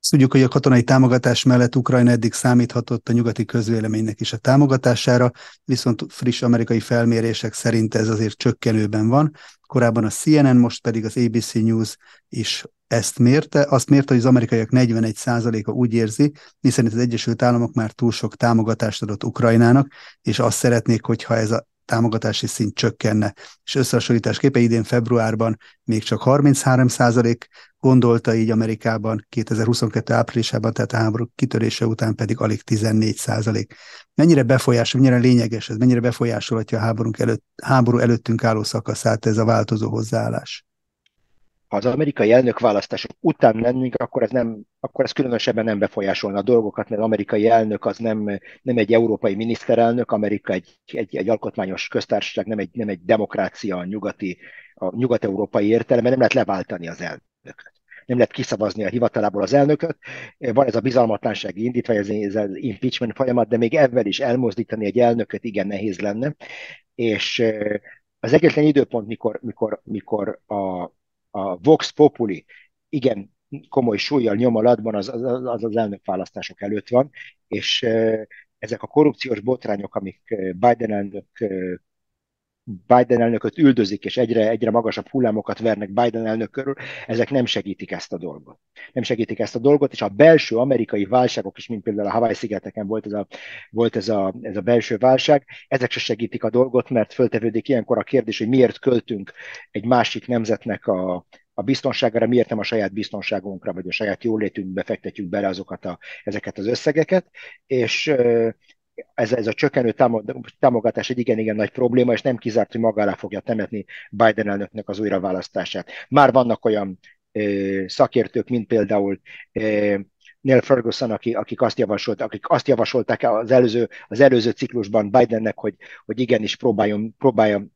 Azt tudjuk, hogy a katonai támogatás mellett Ukrajna eddig számíthatott a nyugati közvéleménynek is a támogatására, viszont friss amerikai felmérések szerint ez azért csökkenőben van. Korábban a CNN, most pedig az ABC News is ezt mérte. Azt mérte, hogy az amerikaiak 41%-a úgy érzi, miszerint az Egyesült Államok már túl sok támogatást adott Ukrajnának, és azt szeretnék, hogyha ez a támogatási szint csökkenne. És összehasonlításképpen idén februárban még csak 33 százalék gondolta így Amerikában 2022 áprilisában, tehát a háború kitörése után pedig alig 14 százalék. Mennyire befolyásol, mennyire lényeges ez, mennyire befolyásolhatja a háborunk előtt, háború előttünk álló szakaszát ez a változó hozzáállás? Ha az amerikai elnökválasztások után lennénk, akkor ez, nem, akkor ez különösebben nem befolyásolna a dolgokat, mert amerikai elnök az nem, nem egy európai miniszterelnök, Amerika egy, egy, egy alkotmányos köztársaság, nem egy, nem egy demokrácia a nyugati, a nyugat-európai értelemben, nem lehet leváltani az elnököt nem lehet kiszavazni a hivatalából az elnököt. Van ez a bizalmatlansági indítvány, ez az impeachment folyamat, de még ebben is elmozdítani egy elnököt igen nehéz lenne. És az egyetlen időpont, mikor, mikor, mikor a, a Vox Populi igen komoly súlyjal nyom alatban az az, az, elnökválasztások előtt van, és ezek a korrupciós botrányok, amik Biden elnök Biden elnököt üldözik, és egyre, egyre magasabb hullámokat vernek Biden elnök körül, ezek nem segítik ezt a dolgot. Nem segítik ezt a dolgot, és a belső amerikai válságok is, mint például a Hawaii-szigeteken volt ez a, volt ez a, ez a belső válság, ezek se segítik a dolgot, mert föltevődik ilyenkor a kérdés, hogy miért költünk egy másik nemzetnek a, a biztonságára, miért nem a saját biztonságunkra, vagy a saját jólétünkbe fektetjük bele azokat a, ezeket az összegeket, és ez, ez a csökkenő támogatás egy igen-igen nagy probléma, és nem kizárt, hogy magára fogja temetni Biden elnöknek az újraválasztását. Már vannak olyan ö, szakértők, mint például ö, Neil Ferguson, aki, akik, azt javasolt, akik azt javasolták az előző, az előző ciklusban Bidennek, hogy, hogy igenis próbáljon, próbáljon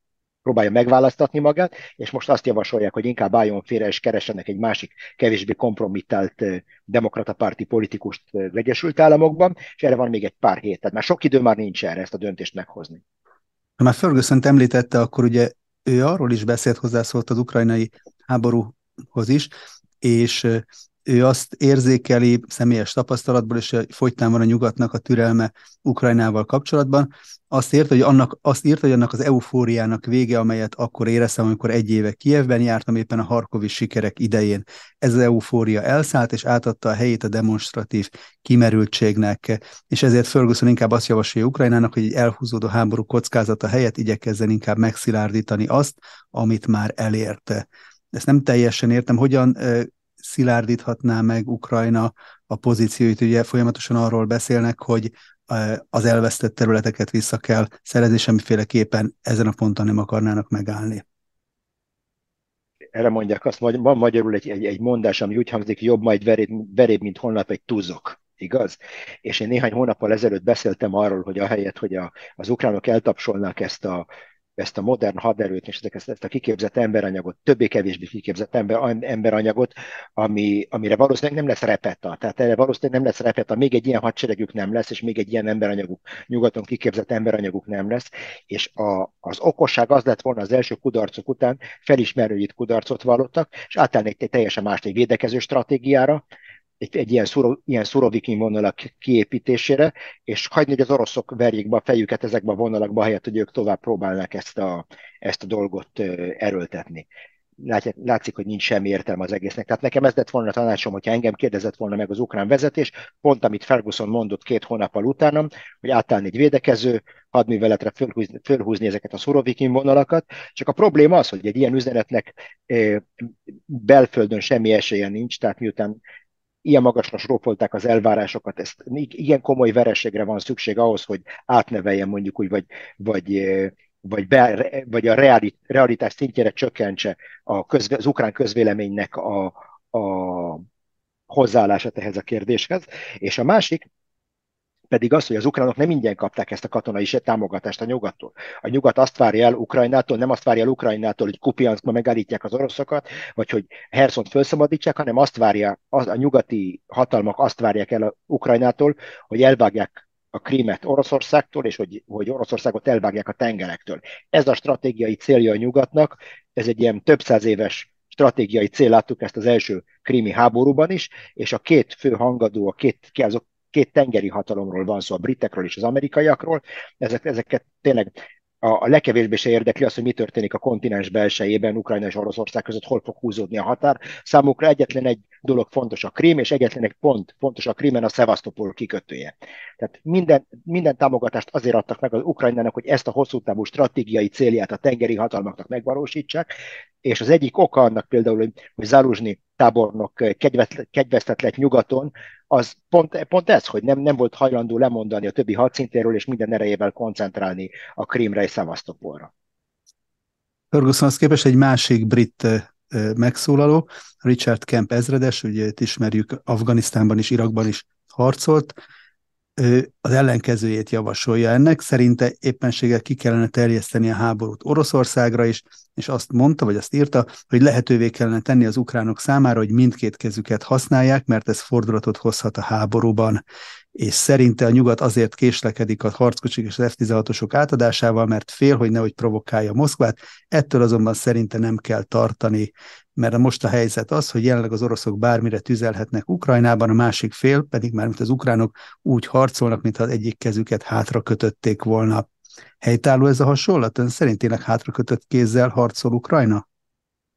próbálja megválasztatni magát, és most azt javasolják, hogy inkább álljon félre, és keressenek egy másik, kevésbé kompromittált demokrata párti politikust Egyesült Államokban, és erre van még egy pár hét. Tehát már sok idő már nincs erre ezt a döntést meghozni. Ha már ferguson említette, akkor ugye ő arról is beszélt, hozzászólt az ukrajnai háborúhoz is, és ő azt érzékeli személyes tapasztalatból, és fogytán van a nyugatnak a türelme Ukrajnával kapcsolatban, azt írt, hogy annak, azt írt, hogy annak az eufóriának vége, amelyet akkor éreztem, amikor egy éve Kievben jártam, éppen a harkovi sikerek idején. Ez az eufória elszállt, és átadta a helyét a demonstratív kimerültségnek, és ezért Ferguson inkább azt javasolja Ukrajnának, hogy egy elhúzódó háború kockázata helyett igyekezzen inkább megszilárdítani azt, amit már elérte. Ezt nem teljesen értem, hogyan szilárdíthatná meg Ukrajna a pozícióit. Ugye folyamatosan arról beszélnek, hogy az elvesztett területeket vissza kell szerezni, semmiféleképpen ezen a ponton nem akarnának megállni. Erre mondják azt, van magyarul egy, egy, egy mondás, ami úgy hangzik, jobb majd veréb, veréb mint holnap egy tuzok igaz? És én néhány hónappal ezelőtt beszéltem arról, hogy ahelyett, hogy a, az ukránok eltapsolnák ezt a ezt a modern haderőt és ezt, ezt a kiképzett emberanyagot, többé-kevésbé kiképzett ember, emberanyagot, ami, amire valószínűleg nem lesz repeta. Tehát erre valószínűleg nem lesz repeta, még egy ilyen hadseregük nem lesz, és még egy ilyen emberanyaguk, nyugaton kiképzett emberanyaguk nem lesz. És a, az okosság az lett volna az első kudarcok után, felismerő, itt kudarcot vallottak, és átállni egy teljesen más egy védekező stratégiára, egy, egy ilyen, szuro, ilyen szurovikin vonalak kiépítésére, és hagyni, hogy az oroszok verjék be a fejüket ezekbe a vonalakba, helyett, hogy ők tovább próbálnak ezt a, ezt a dolgot erőltetni. Látják, látszik, hogy nincs semmi értelme az egésznek. Tehát nekem ez lett volna a tanácsom, hogyha engem kérdezett volna meg az ukrán vezetés, pont amit Ferguson mondott két hónappal utánam, hogy átállni egy védekező hadműveletre fölhúzni, fölhúzni ezeket a szurovikin vonalakat. Csak a probléma az, hogy egy ilyen üzenetnek belföldön semmi esélye nincs, tehát miután ilyen magasra srófolták az elvárásokat, ezt igen komoly vereségre van szükség ahhoz, hogy átneveljen mondjuk úgy, vagy, vagy vagy, be, vagy a realitás szintjére csökkentse a közve, az ukrán közvéleménynek a, a hozzáállását ehhez a kérdéshez. És a másik, pedig az, hogy az ukránok nem ingyen kapták ezt a katonai támogatást a nyugattól. A nyugat azt várja el Ukrajnától, nem azt várja el Ukrajnától, hogy Kupianskban megállítják az oroszokat, vagy hogy Herszont felszabadítsák, hanem azt várja, a nyugati hatalmak azt várják el Ukrajnától, hogy elvágják a Krímet Oroszországtól, és hogy, hogy Oroszországot elvágják a tengerektől. Ez a stratégiai célja a nyugatnak, ez egy ilyen több száz éves stratégiai cél, láttuk ezt az első krími háborúban is, és a két fő hangadó, a két, azok két tengeri hatalomról van szó, a britekről és az amerikaiakról, ezek, ezeket tényleg a, a legkevésbé se érdekli az, hogy mi történik a kontinens belsejében, Ukrajna és Oroszország között, hol fog húzódni a határ. Számukra egyetlen egy dolog fontos a Krím, és egyetlen egy pont fontos a Krímen a Szevasztopol kikötője. Tehát minden, minden támogatást azért adtak meg az Ukrajnának, hogy ezt a hosszú távú stratégiai célját a tengeri hatalmaknak megvalósítsák, és az egyik oka annak például, hogy, hogy Zaluzsni tábornok kegyvesztett lett nyugaton, az pont, pont ez, hogy nem, nem volt hajlandó lemondani a többi hadszintéről, és minden erejével koncentrálni a Krímre és Szevasztopolra. Fergusonhoz képest egy másik brit megszólaló, Richard Kemp ezredes, ugye itt ismerjük, Afganisztánban is, Irakban is harcolt, az ellenkezőjét javasolja ennek. Szerinte éppenséggel ki kellene terjeszteni a háborút Oroszországra is, és azt mondta, vagy azt írta, hogy lehetővé kellene tenni az ukránok számára, hogy mindkét kezüket használják, mert ez fordulatot hozhat a háborúban. És szerinte a nyugat azért késlekedik a harckocsik és az F-16-osok átadásával, mert fél, hogy nehogy provokálja Moszkvát, ettől azonban szerinte nem kell tartani mert most a helyzet az, hogy jelenleg az oroszok bármire tüzelhetnek Ukrajnában, a másik fél pedig már, mint az ukránok úgy harcolnak, mintha az egyik kezüket hátra kötötték volna. Helytálló ez a hasonlat? Ön szerint tényleg hátra kötött kézzel harcol Ukrajna?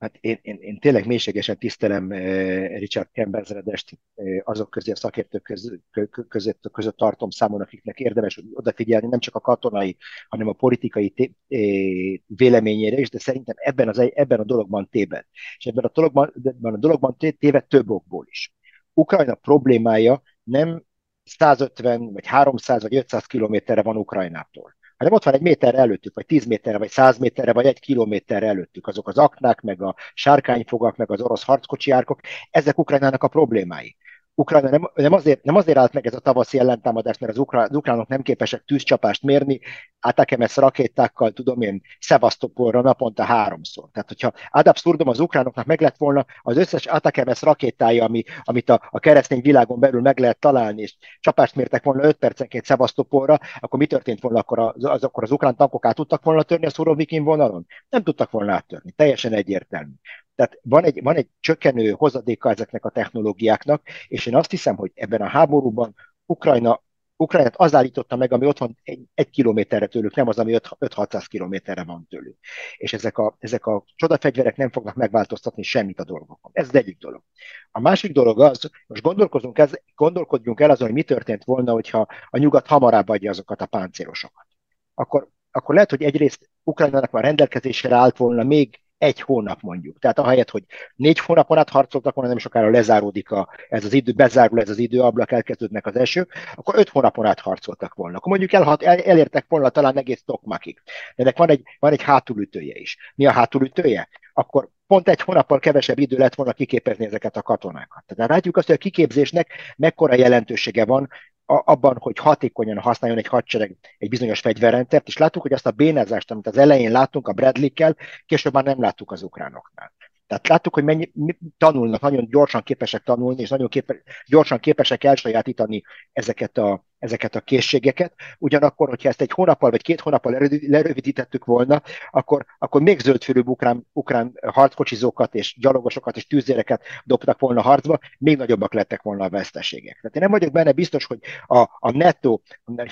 Hát én, én, én tényleg mélységesen tisztelem eh, Richard Kemberzredest eh, azok közé, a szakértők között, között, között tartom számon, akiknek érdemes odafigyelni, nem csak a katonai, hanem a politikai té, eh, véleményére is, de szerintem ebben, az, ebben a dologban téved. És ebben a dologban, ebben a dologban téved több okból is. Ukrajna problémája nem 150, vagy 300, vagy 500 kilométerre van Ukrajnától hanem ott van egy méter előttük, vagy 10 méterre, vagy 100 méterre, vagy egy kilométerre előttük. Azok az aknák, meg a sárkányfogak, meg az orosz harckocsi árkok, ezek Ukrajnának a problémái. Ukrajna nem, nem, azért, nem azért állt meg ez a tavaszi ellentámadás, mert az, ukrán, az ukránok nem képesek tűzcsapást mérni, Atakemes rakétákkal, tudom én, Szevasztopolra naponta háromszor. Tehát, hogyha ad abszurdum az ukránoknak meg lett volna az összes Atakemes rakétája, ami, amit a, a keresztény világon belül meg lehet találni, és csapást mértek volna 5 percenként Szevasztopolra, akkor mi történt volna, akkor az, az, akkor az ukrán tankok át tudtak volna törni a Szurovikin vonalon? Nem tudtak volna áttörni. Teljesen egyértelmű. Tehát van egy, van egy csökkenő hozadéka ezeknek a technológiáknak, és én azt hiszem, hogy ebben a háborúban Ukrajna Ukrajnát az állította meg, ami ott van egy, egy kilométerre tőlük, nem az, ami 5-600 kilométerre van tőlük. És ezek a, ezek a csodafegyverek nem fognak megváltoztatni semmit a dolgokon. Ez az egyik dolog. A másik dolog az, most gondolkozunk ez, gondolkodjunk el azon, hogy mi történt volna, hogyha a nyugat hamarabb adja azokat a páncélosokat. Akkor, akkor lehet, hogy egyrészt Ukrajnának már rendelkezésre állt volna még egy hónap mondjuk. Tehát ahelyett, hogy négy hónapon át harcoltak volna, nem sokára lezáródik a, ez az idő, bezárul ez az időablak, elkezdődnek az esők, akkor öt hónapon át harcoltak volna. Akkor mondjuk el, el, elértek volna talán egész Tokmakig. De ennek van egy, van egy hátulütője is. Mi a hátulütője? Akkor pont egy hónappal kevesebb idő lett volna kiképezni ezeket a katonákat. Tehát látjuk azt, hogy a kiképzésnek mekkora jelentősége van abban, hogy hatékonyan használjon egy hadsereg egy bizonyos fegyverrendszert, és láttuk, hogy azt a bénázást, amit az elején láttunk a Bradley-kel, később már nem láttuk az ukránoknál. Tehát láttuk, hogy mennyi, tanulnak, nagyon gyorsan képesek tanulni, és nagyon képe, gyorsan képesek elsajátítani ezeket a, ezeket a készségeket. Ugyanakkor, hogyha ezt egy hónappal vagy két hónappal lerövidítettük volna, akkor, akkor még zöldfülű ukrán, ukrán harckocsizókat és gyalogosokat és tűzéreket dobtak volna harcba, még nagyobbak lettek volna a veszteségek. Tehát én nem vagyok benne biztos, hogy a, a nettó,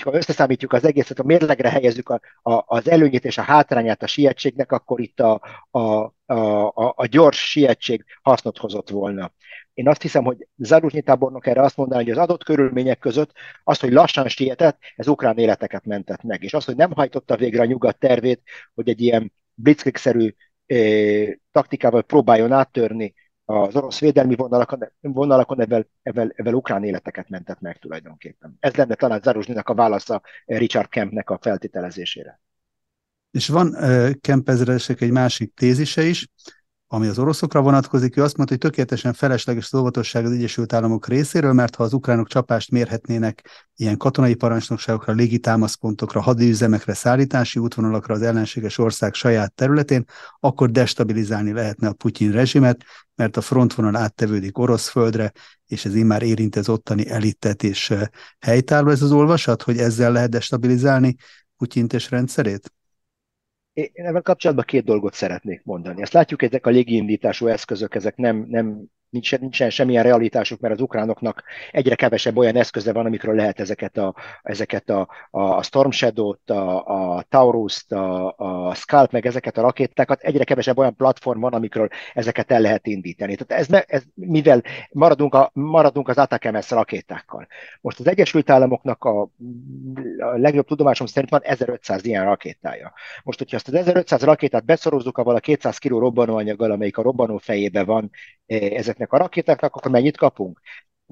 ha összeszámítjuk az egészet, a mérlegre helyezzük a, a, az előnyét és a hátrányát a sietségnek, akkor itt a, a, a, a, a gyors sietség hasznot hozott volna. Én azt hiszem, hogy Zaruzsnyi tábornok erre azt mondaná, hogy az adott körülmények között az, hogy lassan sietett, ez ukrán életeket mentett meg. És az, hogy nem hajtotta végre a nyugat tervét, hogy egy ilyen blitzkrieg-szerű eh, taktikával próbáljon áttörni az orosz védelmi vonalakon, vonalakon ebben, ebben, ebben ukrán életeket mentett meg tulajdonképpen. Ez lenne talán Zaruzsnyinak a válasza Richard Kempnek a feltételezésére. És van uh, Kemp egy másik tézise is, ami az oroszokra vonatkozik, ő azt mondta, hogy tökéletesen felesleges az óvatosság az Egyesült Államok részéről, mert ha az ukránok csapást mérhetnének ilyen katonai parancsnokságokra, légitámaszpontokra, hadüzemekre, szállítási útvonalakra az ellenséges ország saját területén, akkor destabilizálni lehetne a Putyin rezsimet, mert a frontvonal áttevődik orosz földre, és ez immár érinti az ottani elitet és helytálló ez az olvasat, hogy ezzel lehet destabilizálni Putyint és rendszerét? Én ebben kapcsolatban két dolgot szeretnék mondani. Ezt látjuk, ezek a légiindítású eszközök, ezek nem, nem nincsen, nincsen semmilyen realitásuk, mert az ukránoknak egyre kevesebb olyan eszköze van, amikről lehet ezeket a, ezeket a, a Storm Shadow-t, a, a Taurus-t, a, a Scalp, meg ezeket a rakétákat, egyre kevesebb olyan platform van, amikről ezeket el lehet indítani. Tehát ez, ez mivel maradunk, a, maradunk az ATAKMS rakétákkal. Most az Egyesült Államoknak a, a legjobb tudomásom szerint van 1500 ilyen rakétája. Most, hogyha azt az 1500 rakétát beszorozzuk avval a 200 kg robbanóanyaggal, amelyik a robbanó fejébe van, ezeknek a rakétáknak, akkor mennyit kapunk?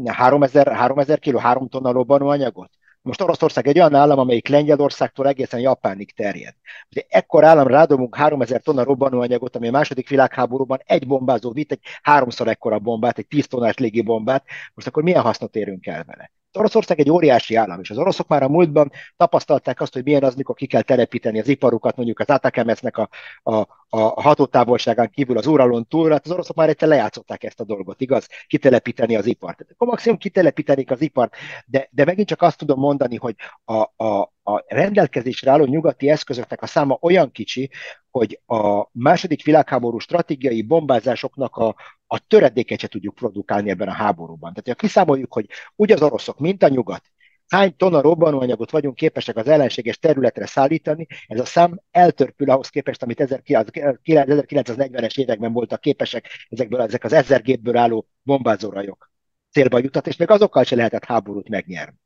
3000, 3000 kg, 3 tonna robbanóanyagot? Most Oroszország egy olyan állam, amelyik Lengyelországtól egészen Japánig terjed. Ugye ekkor állam rádobunk 3000 tonna robbanóanyagot, ami a második világháborúban egy bombázó vitt egy háromszor ekkora bombát, egy 10 tonnás légi bombát. Most akkor milyen hasznot érünk el vele? Oroszország egy óriási állam, és az oroszok már a múltban tapasztalták azt, hogy milyen az, mikor ki kell telepíteni az iparukat, mondjuk az Atakemesznek a, a, a hatótávolságán kívül az Uralon túl, hát az oroszok már egyszer lejátszották ezt a dolgot, igaz? Kitelepíteni az ipart. Akkor maximum kitelepítenék az ipart, de, de megint csak azt tudom mondani, hogy a, a, a rendelkezésre álló nyugati eszközöknek a száma olyan kicsi, hogy a második világháború stratégiai bombázásoknak a, a töredéket se tudjuk produkálni ebben a háborúban. Tehát ha kiszámoljuk, hogy úgy az oroszok, mint a nyugat, hány tonna robbanóanyagot vagyunk képesek az ellenséges területre szállítani, ez a szám eltörpül ahhoz képest, amit 1940-es években voltak képesek ezekből, ezek az ezer gépből álló bombázórajok célba jutat, és még azokkal se lehetett háborút megnyerni.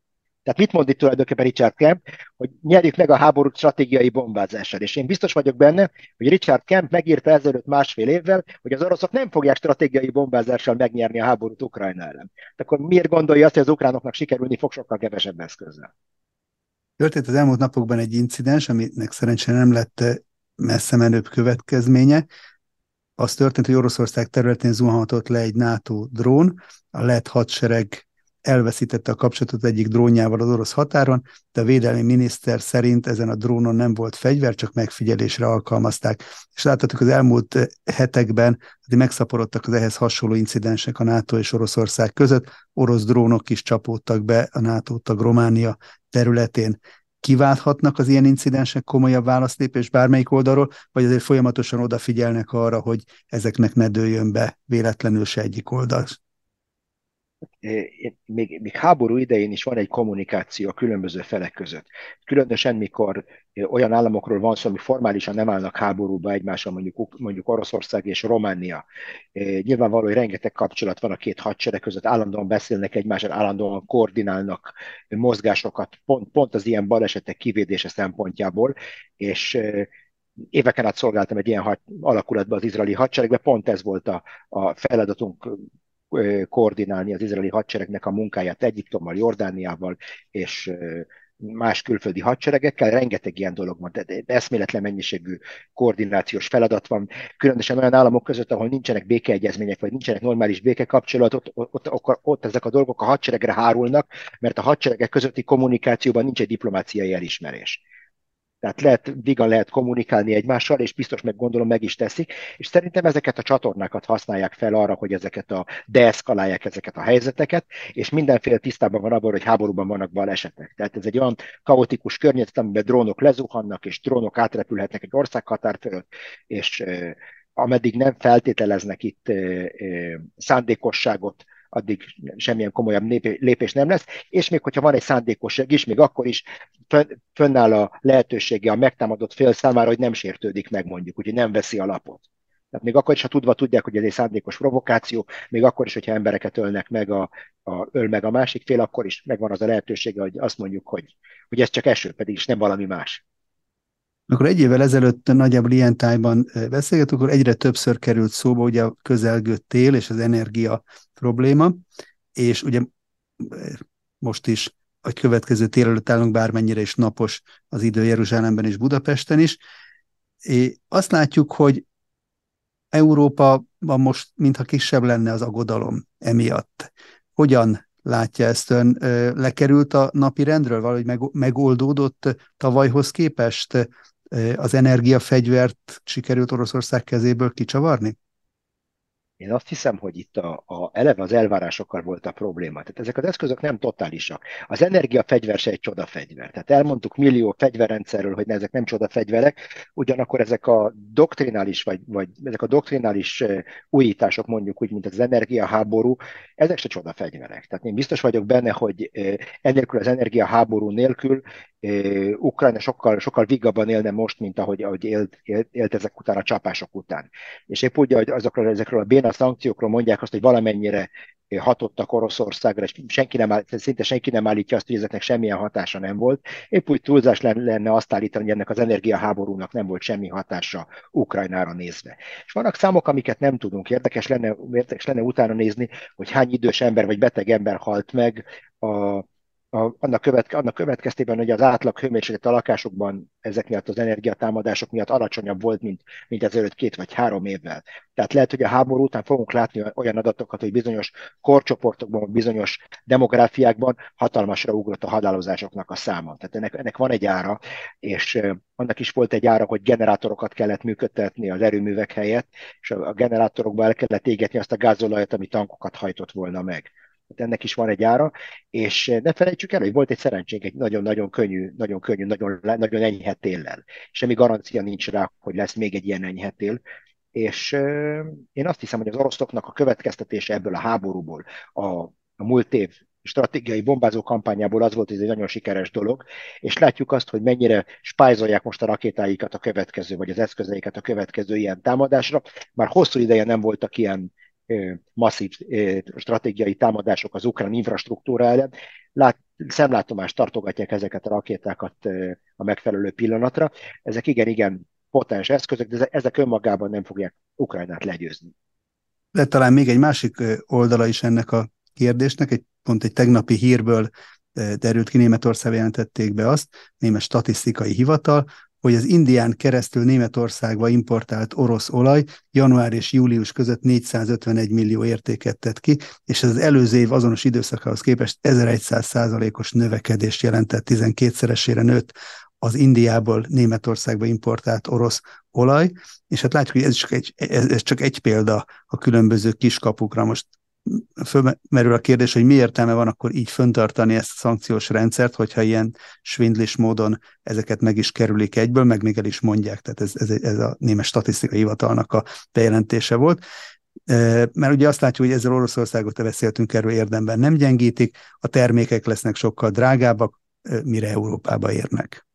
Tehát mit mond itt tulajdonképpen Richard Kemp, hogy nyerjük meg a háborút stratégiai bombázással. És én biztos vagyok benne, hogy Richard Kemp megírta ezelőtt másfél évvel, hogy az oroszok nem fogják stratégiai bombázással megnyerni a háborút Ukrajna ellen. Akkor miért gondolja azt, hogy az ukránoknak sikerülni fog sokkal kevesebb eszközzel? Történt az elmúlt napokban egy incidens, aminek szerencsére nem lett messze menőbb következménye. Az történt, hogy Oroszország területén zuhanhatott le egy NATO drón, a lett hadsereg elveszítette a kapcsolatot egyik drónjával az orosz határon, de a védelmi miniszter szerint ezen a drónon nem volt fegyver, csak megfigyelésre alkalmazták. És láthatjuk az elmúlt hetekben, hogy megszaporodtak az ehhez hasonló incidensek a NATO és Oroszország között, orosz drónok is csapódtak be a NATO tag Románia területén kiválthatnak az ilyen incidensek komolyabb válaszlépés bármelyik oldalról, vagy azért folyamatosan odafigyelnek arra, hogy ezeknek ne dőljön be véletlenül se egyik oldal? Még, még háború idején is van egy kommunikáció a különböző felek között. Különösen, mikor olyan államokról van szó, ami formálisan nem állnak háborúba egymással, mondjuk, mondjuk Oroszország és Románia. Nyilvánvaló, hogy rengeteg kapcsolat van a két hadsereg között, állandóan beszélnek egymással, állandóan koordinálnak mozgásokat, pont, pont az ilyen balesetek kivédése szempontjából, és éveken át szolgáltam egy ilyen alakulatban az izraeli hadseregben, pont ez volt a, a feladatunk koordinálni az izraeli hadseregnek a munkáját Egyiptommal, Jordániával és más külföldi hadseregekkel, rengeteg ilyen dolog van, de eszméletlen mennyiségű koordinációs feladat van, különösen olyan államok között, ahol nincsenek békeegyezmények, vagy nincsenek normális békekapcsolatok, ott, ott, ott, ott ezek a dolgok a hadseregre hárulnak, mert a hadseregek közötti kommunikációban nincs egy diplomáciai elismerés. Tehát lehet, vigan lehet kommunikálni egymással, és biztos meg gondolom meg is teszik, és szerintem ezeket a csatornákat használják fel arra, hogy ezeket a deeszkalálják ezeket a helyzeteket, és mindenféle tisztában van abban, hogy háborúban vannak balesetek. Tehát ez egy olyan kaotikus környezet, amiben drónok lezuhannak, és drónok átrepülhetnek egy országhatár fölött, és ameddig nem feltételeznek itt szándékosságot addig semmilyen komolyabb lépés nem lesz, és még hogyha van egy szándékosság is, még akkor is fönnáll a lehetősége a megtámadott fél számára, hogy nem sértődik meg mondjuk, úgyhogy nem veszi a lapot. Tehát még akkor is, ha tudva tudják, hogy ez egy szándékos provokáció, még akkor is, hogyha embereket ölnek meg, a, a, öl meg a másik fél, akkor is megvan az a lehetősége, hogy azt mondjuk, hogy, hogy ez csak eső, pedig is nem valami más. Amikor egy évvel ezelőtt nagyjából ilyen tájban beszélgetünk, akkor egyre többször került szóba ugye a közelgő tél és az energia probléma, és ugye most is a következő tél előtt állunk, bármennyire is napos az idő Jeruzsálemben és Budapesten is. És azt látjuk, hogy Európa most mintha kisebb lenne az aggodalom emiatt. Hogyan látja ezt ön? Lekerült a napi rendről, valahogy megoldódott tavalyhoz képest? Az energiafegyvert sikerült Oroszország kezéből kicsavarni? Én azt hiszem, hogy itt a, a, eleve az elvárásokkal volt a probléma. Tehát ezek az eszközök nem totálisak. Az energiafegyver se egy csodafegyver. Tehát elmondtuk millió fegyverrendszerről, hogy ezek nem csodafegyverek, ugyanakkor ezek a doktrinális, vagy, vagy ezek a doktrinális újítások, mondjuk úgy, mint az energiaháború, ezek se csodafegyverek. Tehát én biztos vagyok benne, hogy ennélkül az energiaháború nélkül Ukrajna sokkal, sokkal vigabban élne most, mint ahogy, ahogy élt, élt, élt ezek után a csapások után. És épp úgy, hogy azokról, ezekről a béna szankciókról mondják azt, hogy valamennyire hatottak Oroszországra, és senki nem áll, szinte senki nem állítja azt, hogy ezeknek semmilyen hatása nem volt. Épp úgy túlzás lenne azt állítani, hogy ennek az energiaháborúnak nem volt semmi hatása Ukrajnára nézve. És vannak számok, amiket nem tudunk. Érdekes lenne, érdekes lenne utána nézni, hogy hány idős ember vagy beteg ember halt meg a a, annak, követke, annak következtében, hogy az átlag hőmérséklet a lakásokban ezek miatt az energiatámadások miatt alacsonyabb volt, mint, mint ezelőtt két vagy három évvel. Tehát lehet, hogy a háború után fogunk látni olyan adatokat, hogy bizonyos korcsoportokban, bizonyos demográfiákban hatalmasra ugrott a halálozásoknak a száma. Tehát ennek, ennek van egy ára, és annak is volt egy ára, hogy generátorokat kellett működtetni az erőművek helyett, és a generátorokba el kellett égetni azt a gázolajat, ami tankokat hajtott volna meg ennek is van egy ára, és ne felejtsük el, hogy volt egy szerencsénk egy nagyon-nagyon könnyű, nagyon könnyű, nagyon, nagyon enyhe téllel. Semmi garancia nincs rá, hogy lesz még egy ilyen enyhe tél, és én azt hiszem, hogy az oroszoknak a következtetése ebből a háborúból, a, a múlt év stratégiai bombázó kampányából az volt, hogy ez egy nagyon sikeres dolog, és látjuk azt, hogy mennyire spájzolják most a rakétáikat a következő, vagy az eszközeiket a következő ilyen támadásra. Már hosszú ideje nem voltak ilyen masszív stratégiai támadások az ukrán infrastruktúra ellen. Lát, szemlátomást tartogatják ezeket a rakétákat a megfelelő pillanatra. Ezek igen-igen potens eszközök, de ezek önmagában nem fogják Ukrajnát legyőzni. De talán még egy másik oldala is ennek a kérdésnek, egy, pont egy tegnapi hírből derült ki, Németország jelentették be azt, német statisztikai hivatal, hogy az Indián keresztül Németországba importált orosz olaj január és július között 451 millió értéket tett ki, és ez az előző év azonos időszakához képest 1100 százalékos növekedést jelentett, 12-szeresére nőtt az Indiából Németországba importált orosz olaj, és hát látjuk, hogy ez csak egy, ez, ez csak egy példa a különböző kiskapukra. Most fölmerül a kérdés, hogy mi értelme van akkor így föntartani ezt a szankciós rendszert, hogyha ilyen svindlis módon ezeket meg is kerülik egyből, meg még el is mondják. Tehát ez, ez, ez a német statisztikai hivatalnak a bejelentése volt. Mert ugye azt látjuk, hogy ezzel Oroszországot beszéltünk erről érdemben nem gyengítik, a termékek lesznek sokkal drágábbak, mire Európába érnek.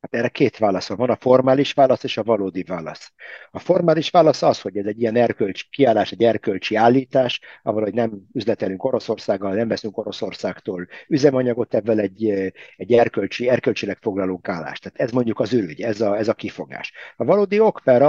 Hát erre két válasz van. A formális válasz és a valódi válasz. A formális válasz az, hogy ez egy ilyen erkölcsi kiállás, egy erkölcsi állítás, ahol hogy nem üzletelünk Oroszországgal, nem veszünk Oroszországtól üzemanyagot, ebből egy, egy erkölcsi, erkölcsileg foglalunk állást. Tehát ez mondjuk az ürügy, ez a, ez a kifogás. A valódi ok per,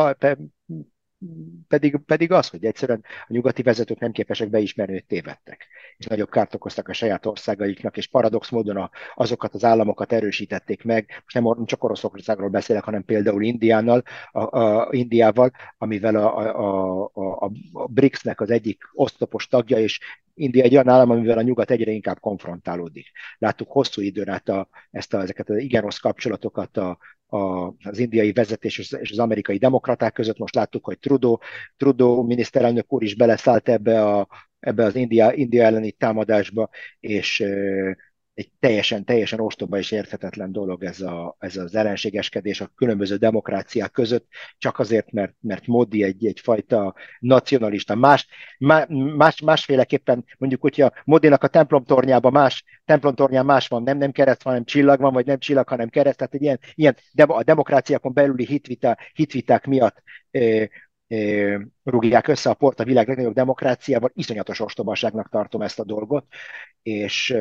pedig, pedig az, hogy egyszerűen a nyugati vezetők nem képesek beismerni, hogy tévedtek, és nagyobb kárt okoztak a saját országaiknak, és paradox módon a, azokat az államokat erősítették meg, most nem, nem csak Oroszországról beszélek, hanem például Indiánnal, a, a, Indiával, amivel a, a, a, a BRICS-nek az egyik osztopos tagja, és India egy olyan állam, amivel a nyugat egyre inkább konfrontálódik. Láttuk hosszú időn át a, ezt a, ezeket az igen rossz kapcsolatokat a, az indiai vezetés és az amerikai demokraták között. Most láttuk, hogy Trudeau, Trudeau miniszterelnök úr is beleszállt ebbe, a, ebbe az India, India elleni támadásba, és egy teljesen, teljesen ostoba és érthetetlen dolog ez, a, ez az ellenségeskedés a különböző demokráciák között, csak azért, mert, mert Modi egy, egyfajta nacionalista. Más, más, másféleképpen mondjuk, hogyha Modinak a templomtornyában más, templomtornyán más van, nem, nem kereszt, hanem csillag van, vagy nem csillag, hanem kereszt, tehát egy ilyen, ilyen a demokráciákon belüli hitvita, hitviták miatt rúgják össze a port a világ legnagyobb demokráciával, iszonyatos ostobaságnak tartom ezt a dolgot, és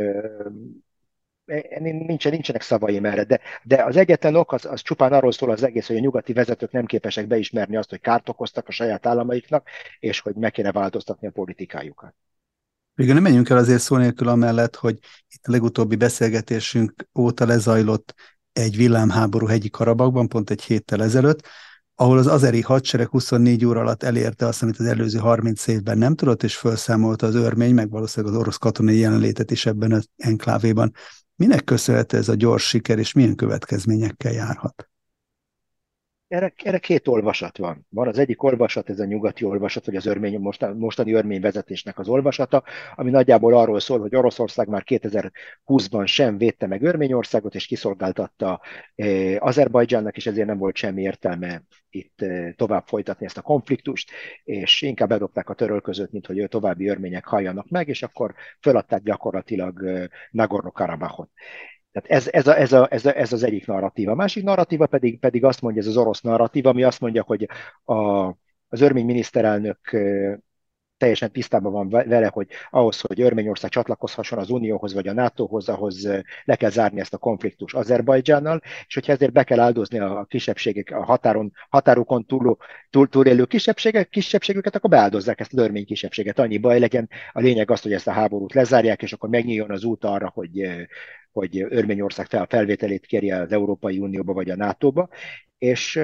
nincsen, nincsenek szavaim erre, de, de az egyetlen ok az, az csupán arról szól az egész, hogy a nyugati vezetők nem képesek beismerni azt, hogy kárt okoztak a saját államaiknak, és hogy meg kéne változtatni a politikájukat. Végül nem menjünk el azért szó nélkül amellett, hogy itt a legutóbbi beszélgetésünk óta lezajlott egy villámháború hegyi Karabakban, pont egy héttel ezelőtt, ahol az azeri hadsereg 24 óra alatt elérte azt, amit az előző 30 évben nem tudott, és felszámolta az örmény, meg valószínűleg az orosz katonai jelenlétet is ebben az enklávéban. Minek köszönhető ez a gyors siker, és milyen következményekkel járhat? Erre, erre két olvasat van. Van az egyik olvasat, ez a nyugati olvasat, vagy az örmény, mostani, mostani örmény vezetésnek az olvasata, ami nagyjából arról szól, hogy Oroszország már 2020-ban sem védte meg Örményországot, és kiszolgáltatta eh, Azerbajdzsánnak, és ezért nem volt semmi értelme itt eh, tovább folytatni ezt a konfliktust, és inkább bedobták a törölközőt, mint hogy további örmények halljanak meg, és akkor föladták gyakorlatilag eh, Nagorno-Karabachot. Tehát ez, ez, a, ez, a, ez, a, ez az egyik narratíva. A másik narratíva pedig, pedig azt mondja, ez az orosz narratíva, ami azt mondja, hogy a, az örmény miniszterelnök teljesen tisztában van vele, hogy ahhoz, hogy Örményország csatlakozhasson az Unióhoz vagy a NATO-hoz, ahhoz le kell zárni ezt a konfliktus Azerbajdzsánnal, és hogyha ezért be kell áldozni a kisebbségek, a határon, határokon túl, túl, túlélő kisebbségek, kisebbségüket, akkor beáldozzák ezt az örmény kisebbséget. Annyi baj legyen. A lényeg az, hogy ezt a háborút lezárják, és akkor megnyíljon az út arra, hogy, hogy Örményország fel, felvételét kérje az Európai Unióba vagy a NATO-ba, és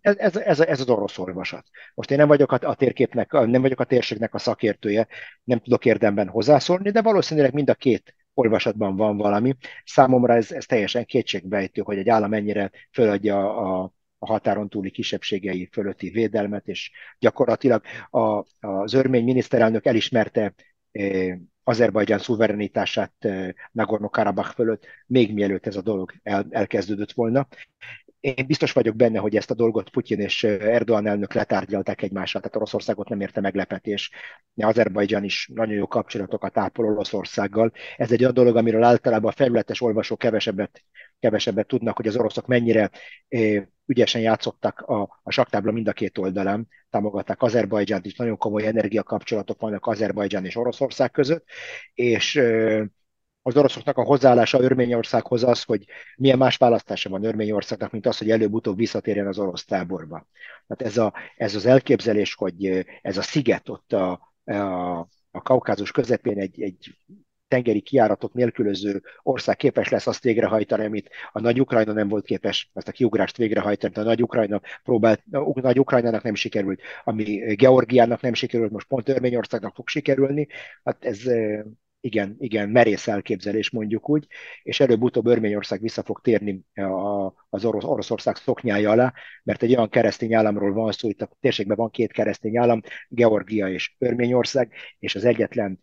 ez, ez, ez, ez az orosz olvasat. Most én nem vagyok a, a térképnek, nem vagyok a térségnek a szakértője, nem tudok érdemben hozzászólni, de valószínűleg mind a két olvasatban van valami. Számomra ez, ez teljesen kétségbejtő, hogy egy állam ennyire föladja a, a határon túli kisebbségei fölötti védelmet, és gyakorlatilag a, az örmény miniszterelnök elismerte Azerbajdzsán szuverenitását Nagorno-Karabakh fölött, még mielőtt ez a dolog el, elkezdődött volna. Én biztos vagyok benne, hogy ezt a dolgot Putyin és Erdogan elnök letárgyalták egymással, tehát Oroszországot nem érte meglepetés. Azerbajdzsán is nagyon jó kapcsolatokat ápol Oroszországgal. Ez egy olyan dolog, amiről általában a felületes olvasók kevesebbet, kevesebbet tudnak, hogy az oroszok mennyire ügyesen játszottak a, a saktábla mind a két oldalán, támogatták Azerbajdzsánt is, nagyon komoly energiakapcsolatok vannak Azerbajdzsán és Oroszország között, és az oroszoknak a hozzáállása Örményországhoz az, hogy milyen más választása van Örményországnak, mint az, hogy előbb-utóbb visszatérjen az orosz táborba. Tehát ez, a, ez az elképzelés, hogy ez a sziget ott a, a, a kaukázus közepén egy, egy tengeri kiáratot nélkülöző ország képes lesz azt végrehajtani, amit a nagy Ukrajna nem volt képes ezt a kiugrást végrehajtani, a nagy Ukrajna próbált, a nagy Ukrajnának nem sikerült, ami Georgiának nem sikerült, most pont Örményországnak fog sikerülni. Hát ez igen, igen, merész elképzelés mondjuk úgy, és előbb-utóbb Örményország vissza fog térni a, az Orosz, Oroszország szoknyája alá, mert egy olyan keresztény államról van szó, itt a térségben van két keresztény állam, Georgia és Örményország, és az egyetlen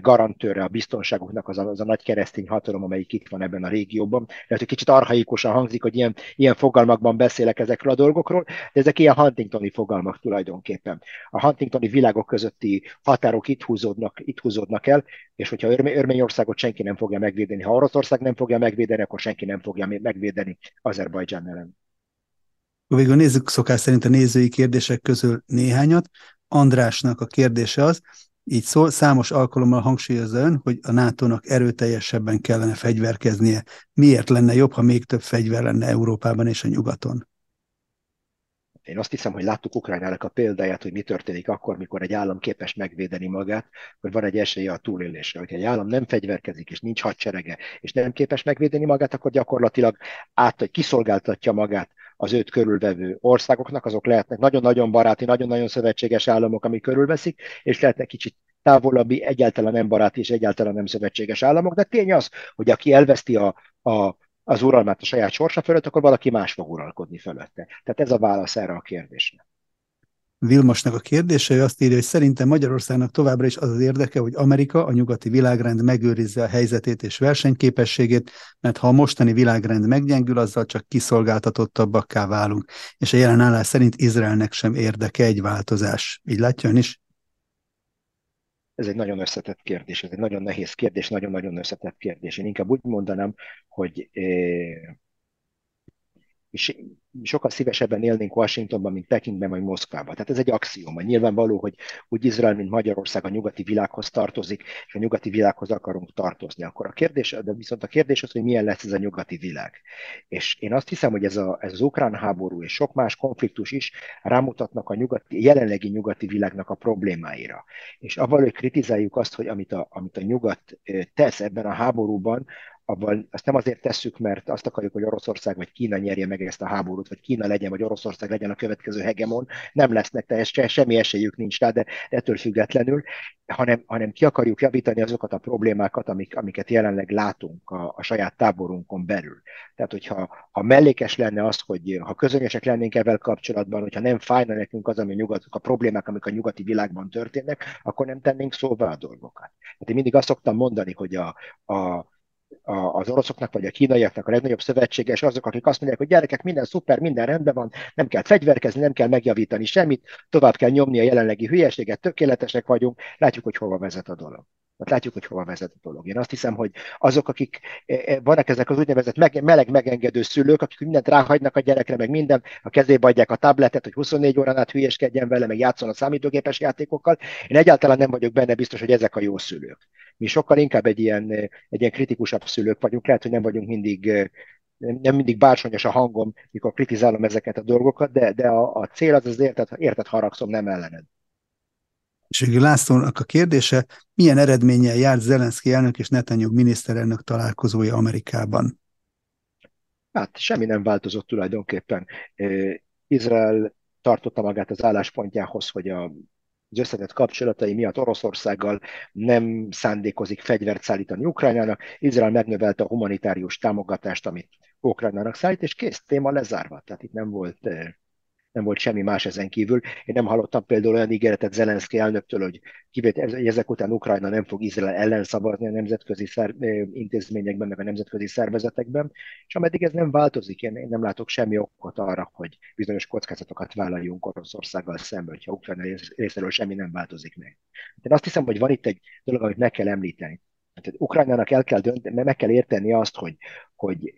garantőre a biztonságuknak az a, az a nagy keresztény hatalom, amelyik itt van ebben a régióban. Lehet, hogy kicsit arhaikusan hangzik, hogy ilyen, ilyen fogalmakban beszélek ezekről a dolgokról, de ezek ilyen Huntingtoni fogalmak tulajdonképpen. A Huntingtoni világok közötti határok itt húzódnak, itt húzódnak el, és hogyha Örményországot senki nem fogja megvédeni, ha Oroszország nem fogja megvédeni, akkor senki nem fogja megvédeni Azerbajdzsán ellen. Végül nézzük szokás szerint a nézői kérdések közül néhányat. Andrásnak a kérdése az, így szól, számos alkalommal hangsúlyozza ön, hogy a NATO-nak erőteljesebben kellene fegyverkeznie. Miért lenne jobb, ha még több fegyver lenne Európában és a nyugaton? Én azt hiszem, hogy láttuk Ukrajnának a példáját, hogy mi történik akkor, mikor egy állam képes megvédeni magát, hogy van egy esélye a túlélésre. Hogyha egy állam nem fegyverkezik, és nincs hadserege, és nem képes megvédeni magát, akkor gyakorlatilag át, hogy kiszolgáltatja magát az őt körülvevő országoknak, azok lehetnek nagyon-nagyon baráti, nagyon-nagyon szövetséges államok, amik körülveszik, és lehetnek kicsit távolabbi, egyáltalán nem baráti és egyáltalán nem szövetséges államok, de tény az, hogy aki elveszti a, a, az uralmát a saját sorsa fölött, akkor valaki más fog uralkodni fölötte. Tehát ez a válasz erre a kérdésre. Vilmosnak a kérdése, ő azt írja, hogy szerintem Magyarországnak továbbra is az az érdeke, hogy Amerika, a nyugati világrend megőrizze a helyzetét és versenyképességét, mert ha a mostani világrend meggyengül, azzal csak kiszolgáltatottabbakká válunk. És a jelen állás szerint Izraelnek sem érdeke egy változás. Így látja ön is? Ez egy nagyon összetett kérdés, ez egy nagyon nehéz kérdés, nagyon-nagyon összetett kérdés. Én inkább úgy mondanám, hogy eh, és sokkal szívesebben élnénk Washingtonban, mint Pekingben vagy Moszkvában. Tehát ez egy axioma. Nyilvánvaló, hogy úgy Izrael, mint Magyarország a nyugati világhoz tartozik, és a nyugati világhoz akarunk tartozni. Akkor a kérdés, de viszont a kérdés az, hogy milyen lesz ez a nyugati világ. És én azt hiszem, hogy ez, a, ez az ukrán háború és sok más konfliktus is rámutatnak a nyugati, jelenlegi nyugati világnak a problémáira. És avval, hogy kritizáljuk azt, hogy amit a, amit a nyugat tesz ebben a háborúban, abban azt nem azért tesszük, mert azt akarjuk, hogy Oroszország vagy Kína nyerje meg ezt a háborút, vagy Kína legyen, vagy Oroszország legyen a következő hegemon, nem lesznek teljesen, semmi esélyük nincs rá, de ettől függetlenül, hanem, hanem ki akarjuk javítani azokat a problémákat, amik, amiket jelenleg látunk a, a saját táborunkon belül. Tehát, hogyha ha mellékes lenne az, hogy ha közönösek lennénk ezzel kapcsolatban, hogyha nem fájna nekünk az, ami nyugat, a problémák, amik a nyugati világban történnek, akkor nem tennénk szóvá a dolgokat. Tehát én mindig azt szoktam mondani, hogy a, a az oroszoknak vagy a kínaiaknak a legnagyobb szövetséges azok, akik azt mondják, hogy gyerekek, minden szuper, minden rendben van, nem kell fegyverkezni, nem kell megjavítani semmit, tovább kell nyomni a jelenlegi hülyeséget, tökéletesek vagyunk, látjuk, hogy hova vezet a dolog. Hát látjuk, hogy hova vezet a dolog. Én azt hiszem, hogy azok, akik e, e, vannak ezek az úgynevezett meg, meleg megengedő szülők, akik mindent ráhagynak a gyerekre, meg minden, a kezébe adják a tabletet, hogy 24 órán át hülyeskedjen vele, meg játszon a számítógépes játékokkal. Én egyáltalán nem vagyok benne biztos, hogy ezek a jó szülők. Mi sokkal inkább egy ilyen, egy ilyen kritikusabb szülők vagyunk, lehet, hogy nem vagyunk mindig nem mindig bársonyos a hangom, mikor kritizálom ezeket a dolgokat, de, de a, a cél az az érted, érted haragszom, nem ellened. És Lászlónak a kérdése, milyen eredménnyel járt Zelenszky elnök és Netanyahu miniszterelnök találkozója Amerikában? Hát semmi nem változott tulajdonképpen. Izrael tartotta magát az álláspontjához, hogy a az összetett kapcsolatai miatt Oroszországgal nem szándékozik fegyvert szállítani Ukrajnának. Izrael megnövelte a humanitárius támogatást, amit Ukrajnának szállít, és kész, téma lezárva. Tehát itt nem volt nem volt semmi más ezen kívül. Én nem hallottam például olyan ígéretet Zelenszky elnöktől, hogy ezek után Ukrajna nem fog Izrael ellen szavazni a nemzetközi szer, intézményekben, meg a nemzetközi szervezetekben, és ameddig ez nem változik, én, nem látok semmi okot arra, hogy bizonyos kockázatokat vállaljunk Oroszországgal szemben, hogyha Ukrajna részéről semmi nem változik meg. Én azt hiszem, hogy van itt egy dolog, amit meg kell említeni. Tehát Ukrajnának el kell dönteni, meg kell érteni azt, hogy, hogy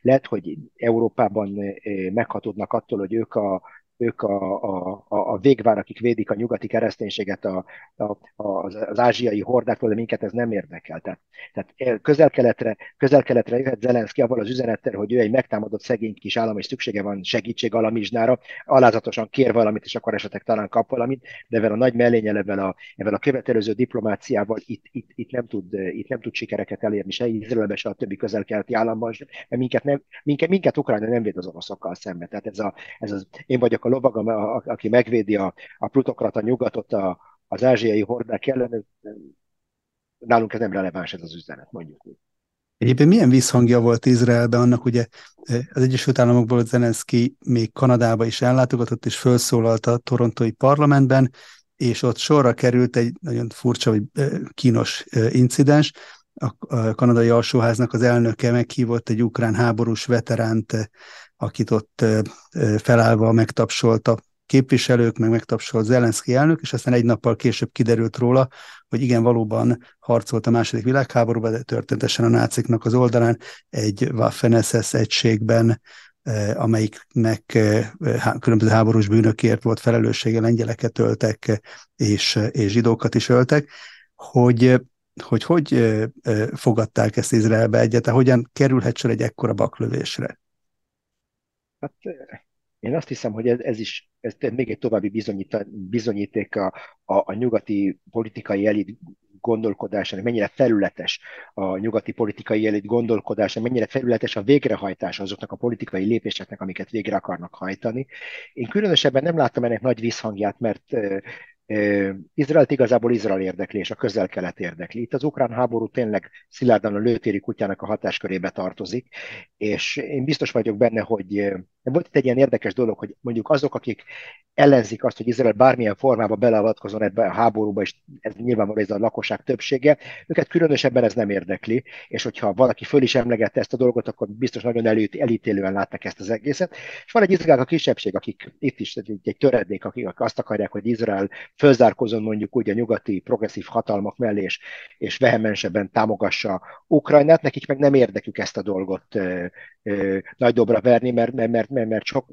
lehet, hogy Európában meghatódnak attól, hogy ők a ők a, a, a végvár, akik védik a nyugati kereszténységet a, a, az, az ázsiai hordáktól, de minket ez nem érdekel. Tehát, tehát közel-keletre, közel-keletre jöhet Zelenszky avval az üzenettel, hogy ő egy megtámadott szegény kis állam, és szüksége van segítség alamizsnára, alázatosan kér valamit, és akkor esetleg talán kap valamit, de ezzel a nagy mellényel, ebben a, ebben a követelőző diplomáciával itt, itt, itt, nem tud, itt nem tud sikereket elérni, se Izraelben, se a többi közel-keleti államban, mert minket, nem, minket, minket Ukrajna nem véd az oroszokkal szemben. Tehát ez, a, ez az, én vagyok a lovag, aki megvédi a, a plutokrata nyugatot a, az ázsiai hordák ellen, nálunk ez nem releváns ez az üzenet, mondjuk úgy. Egyébként milyen visszhangja volt Izraelben annak, ugye az Egyesült Államokból Zelenszky még Kanadába is ellátogatott, és felszólalt a torontói parlamentben, és ott sorra került egy nagyon furcsa, vagy kínos incidens. A kanadai alsóháznak az elnöke meghívott egy ukrán háborús veteránt, akit ott felállva megtapsolt a képviselők, meg megtapsolt Zelenszky elnök, és aztán egy nappal később kiderült róla, hogy igen, valóban harcolt a második világháborúban, de történetesen a náciknak az oldalán egy Waffen-SS egységben, amelyiknek különböző háborús bűnökért volt felelőssége, lengyeleket öltek, és, és zsidókat is öltek, hogy hogy hogy fogadták ezt Izraelbe egyáltalán, hogyan kerülhet sor egy ekkora baklövésre? Hát én azt hiszem, hogy ez, ez is ez még egy további bizonyíték a, a, a nyugati politikai elit gondolkodásának, mennyire felületes a nyugati politikai elit gondolkodása, mennyire felületes a végrehajtás azoknak a politikai lépéseknek, amiket végre akarnak hajtani. Én különösebben nem láttam ennek nagy visszhangját, mert Izraelt igazából Izrael érdekli, és a közel-kelet érdekli. Itt az ukrán háború tényleg szilárdan a lőtéri kutyának a hatáskörébe tartozik, és én biztos vagyok benne, hogy volt itt egy ilyen érdekes dolog, hogy mondjuk azok, akik ellenzik azt, hogy Izrael bármilyen formában beleavatkozon ebbe a háborúba, és ez nyilvánvalóan ez a lakosság többsége, őket különösebben ez nem érdekli, és hogyha valaki föl is emlegette ezt a dolgot, akkor biztos nagyon előtt, elítélően látták ezt az egészet. És van egy izrael a kisebbség, akik itt is egy, egy töredék, akik azt akarják, hogy Izrael fölzárkozon mondjuk úgy a nyugati progresszív hatalmak mellé, és, és vehemensebben támogassa Ukrajnát, nekik meg nem érdekük ezt a dolgot ö, ö, nagy dobra verni, mert, mert, mert, mert sok,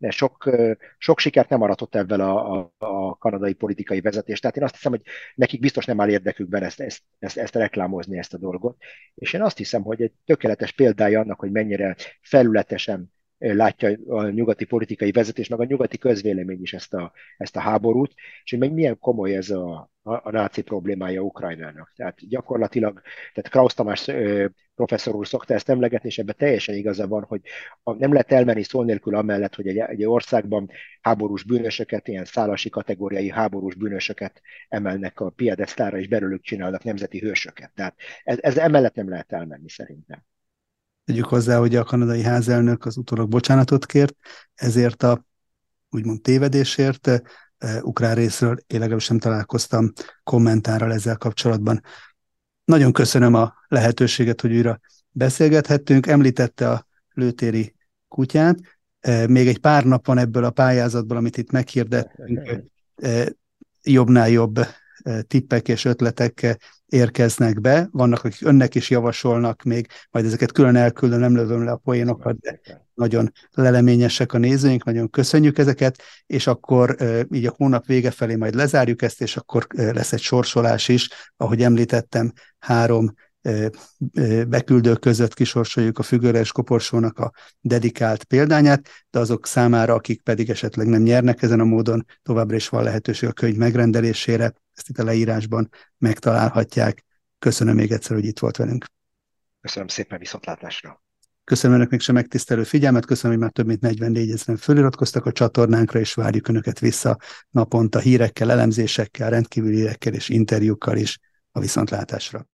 mert sok, sok sikert nem aratott ebben a, a, a kanadai politikai vezetés. Tehát én azt hiszem, hogy nekik biztos nem áll érdekükben ezt, ezt, ezt, ezt reklámozni, ezt a dolgot. És én azt hiszem, hogy egy tökéletes példája annak, hogy mennyire felületesen látja a nyugati politikai vezetés, meg a nyugati közvélemény is ezt a, ezt a háborút, és hogy meg milyen komoly ez a, a, a náci problémája Ukrajnának. Tehát gyakorlatilag, tehát Krausz Tamás ö, professzor úr szokta ezt emlegetni, és ebben teljesen igaza van, hogy a, nem lehet elmenni szó nélkül amellett, hogy egy, egy országban háborús bűnösöket, ilyen szálasi kategóriai háborús bűnösöket emelnek a piedesztára, és belőlük csinálnak nemzeti hősöket. Tehát ez, ez emellett nem lehet elmenni szerintem. Tegyük hozzá, hogy a kanadai házelnök az utólag bocsánatot kért, ezért a úgymond tévedésért uh, ukrán részről én legalábbis nem találkoztam kommentárral ezzel kapcsolatban. Nagyon köszönöm a lehetőséget, hogy újra beszélgethettünk. Említette a lőtéri kutyát. Uh, még egy pár nap van ebből a pályázatból, amit itt meghirdettünk, uh, jobbnál jobb tippek és ötletek érkeznek be, vannak, akik önnek is javasolnak még, majd ezeket külön elküldöm, nem lövöm le a poénokat, de nagyon leleményesek a nézőink, nagyon köszönjük ezeket, és akkor így a hónap vége felé majd lezárjuk ezt, és akkor lesz egy sorsolás is, ahogy említettem, három beküldők között kisorsoljuk a függőres koporsónak a dedikált példányát, de azok számára, akik pedig esetleg nem nyernek ezen a módon, továbbra is van lehetőség a könyv megrendelésére, ezt itt a leírásban megtalálhatják. Köszönöm még egyszer, hogy itt volt velünk. Köszönöm szépen viszontlátásra. Köszönöm Önöknek sem megtisztelő figyelmet, köszönöm, hogy már több mint 44 ezeren föliratkoztak a csatornánkra, és várjuk Önöket vissza naponta hírekkel, elemzésekkel, rendkívüli hírekkel és interjúkkal is a viszontlátásra.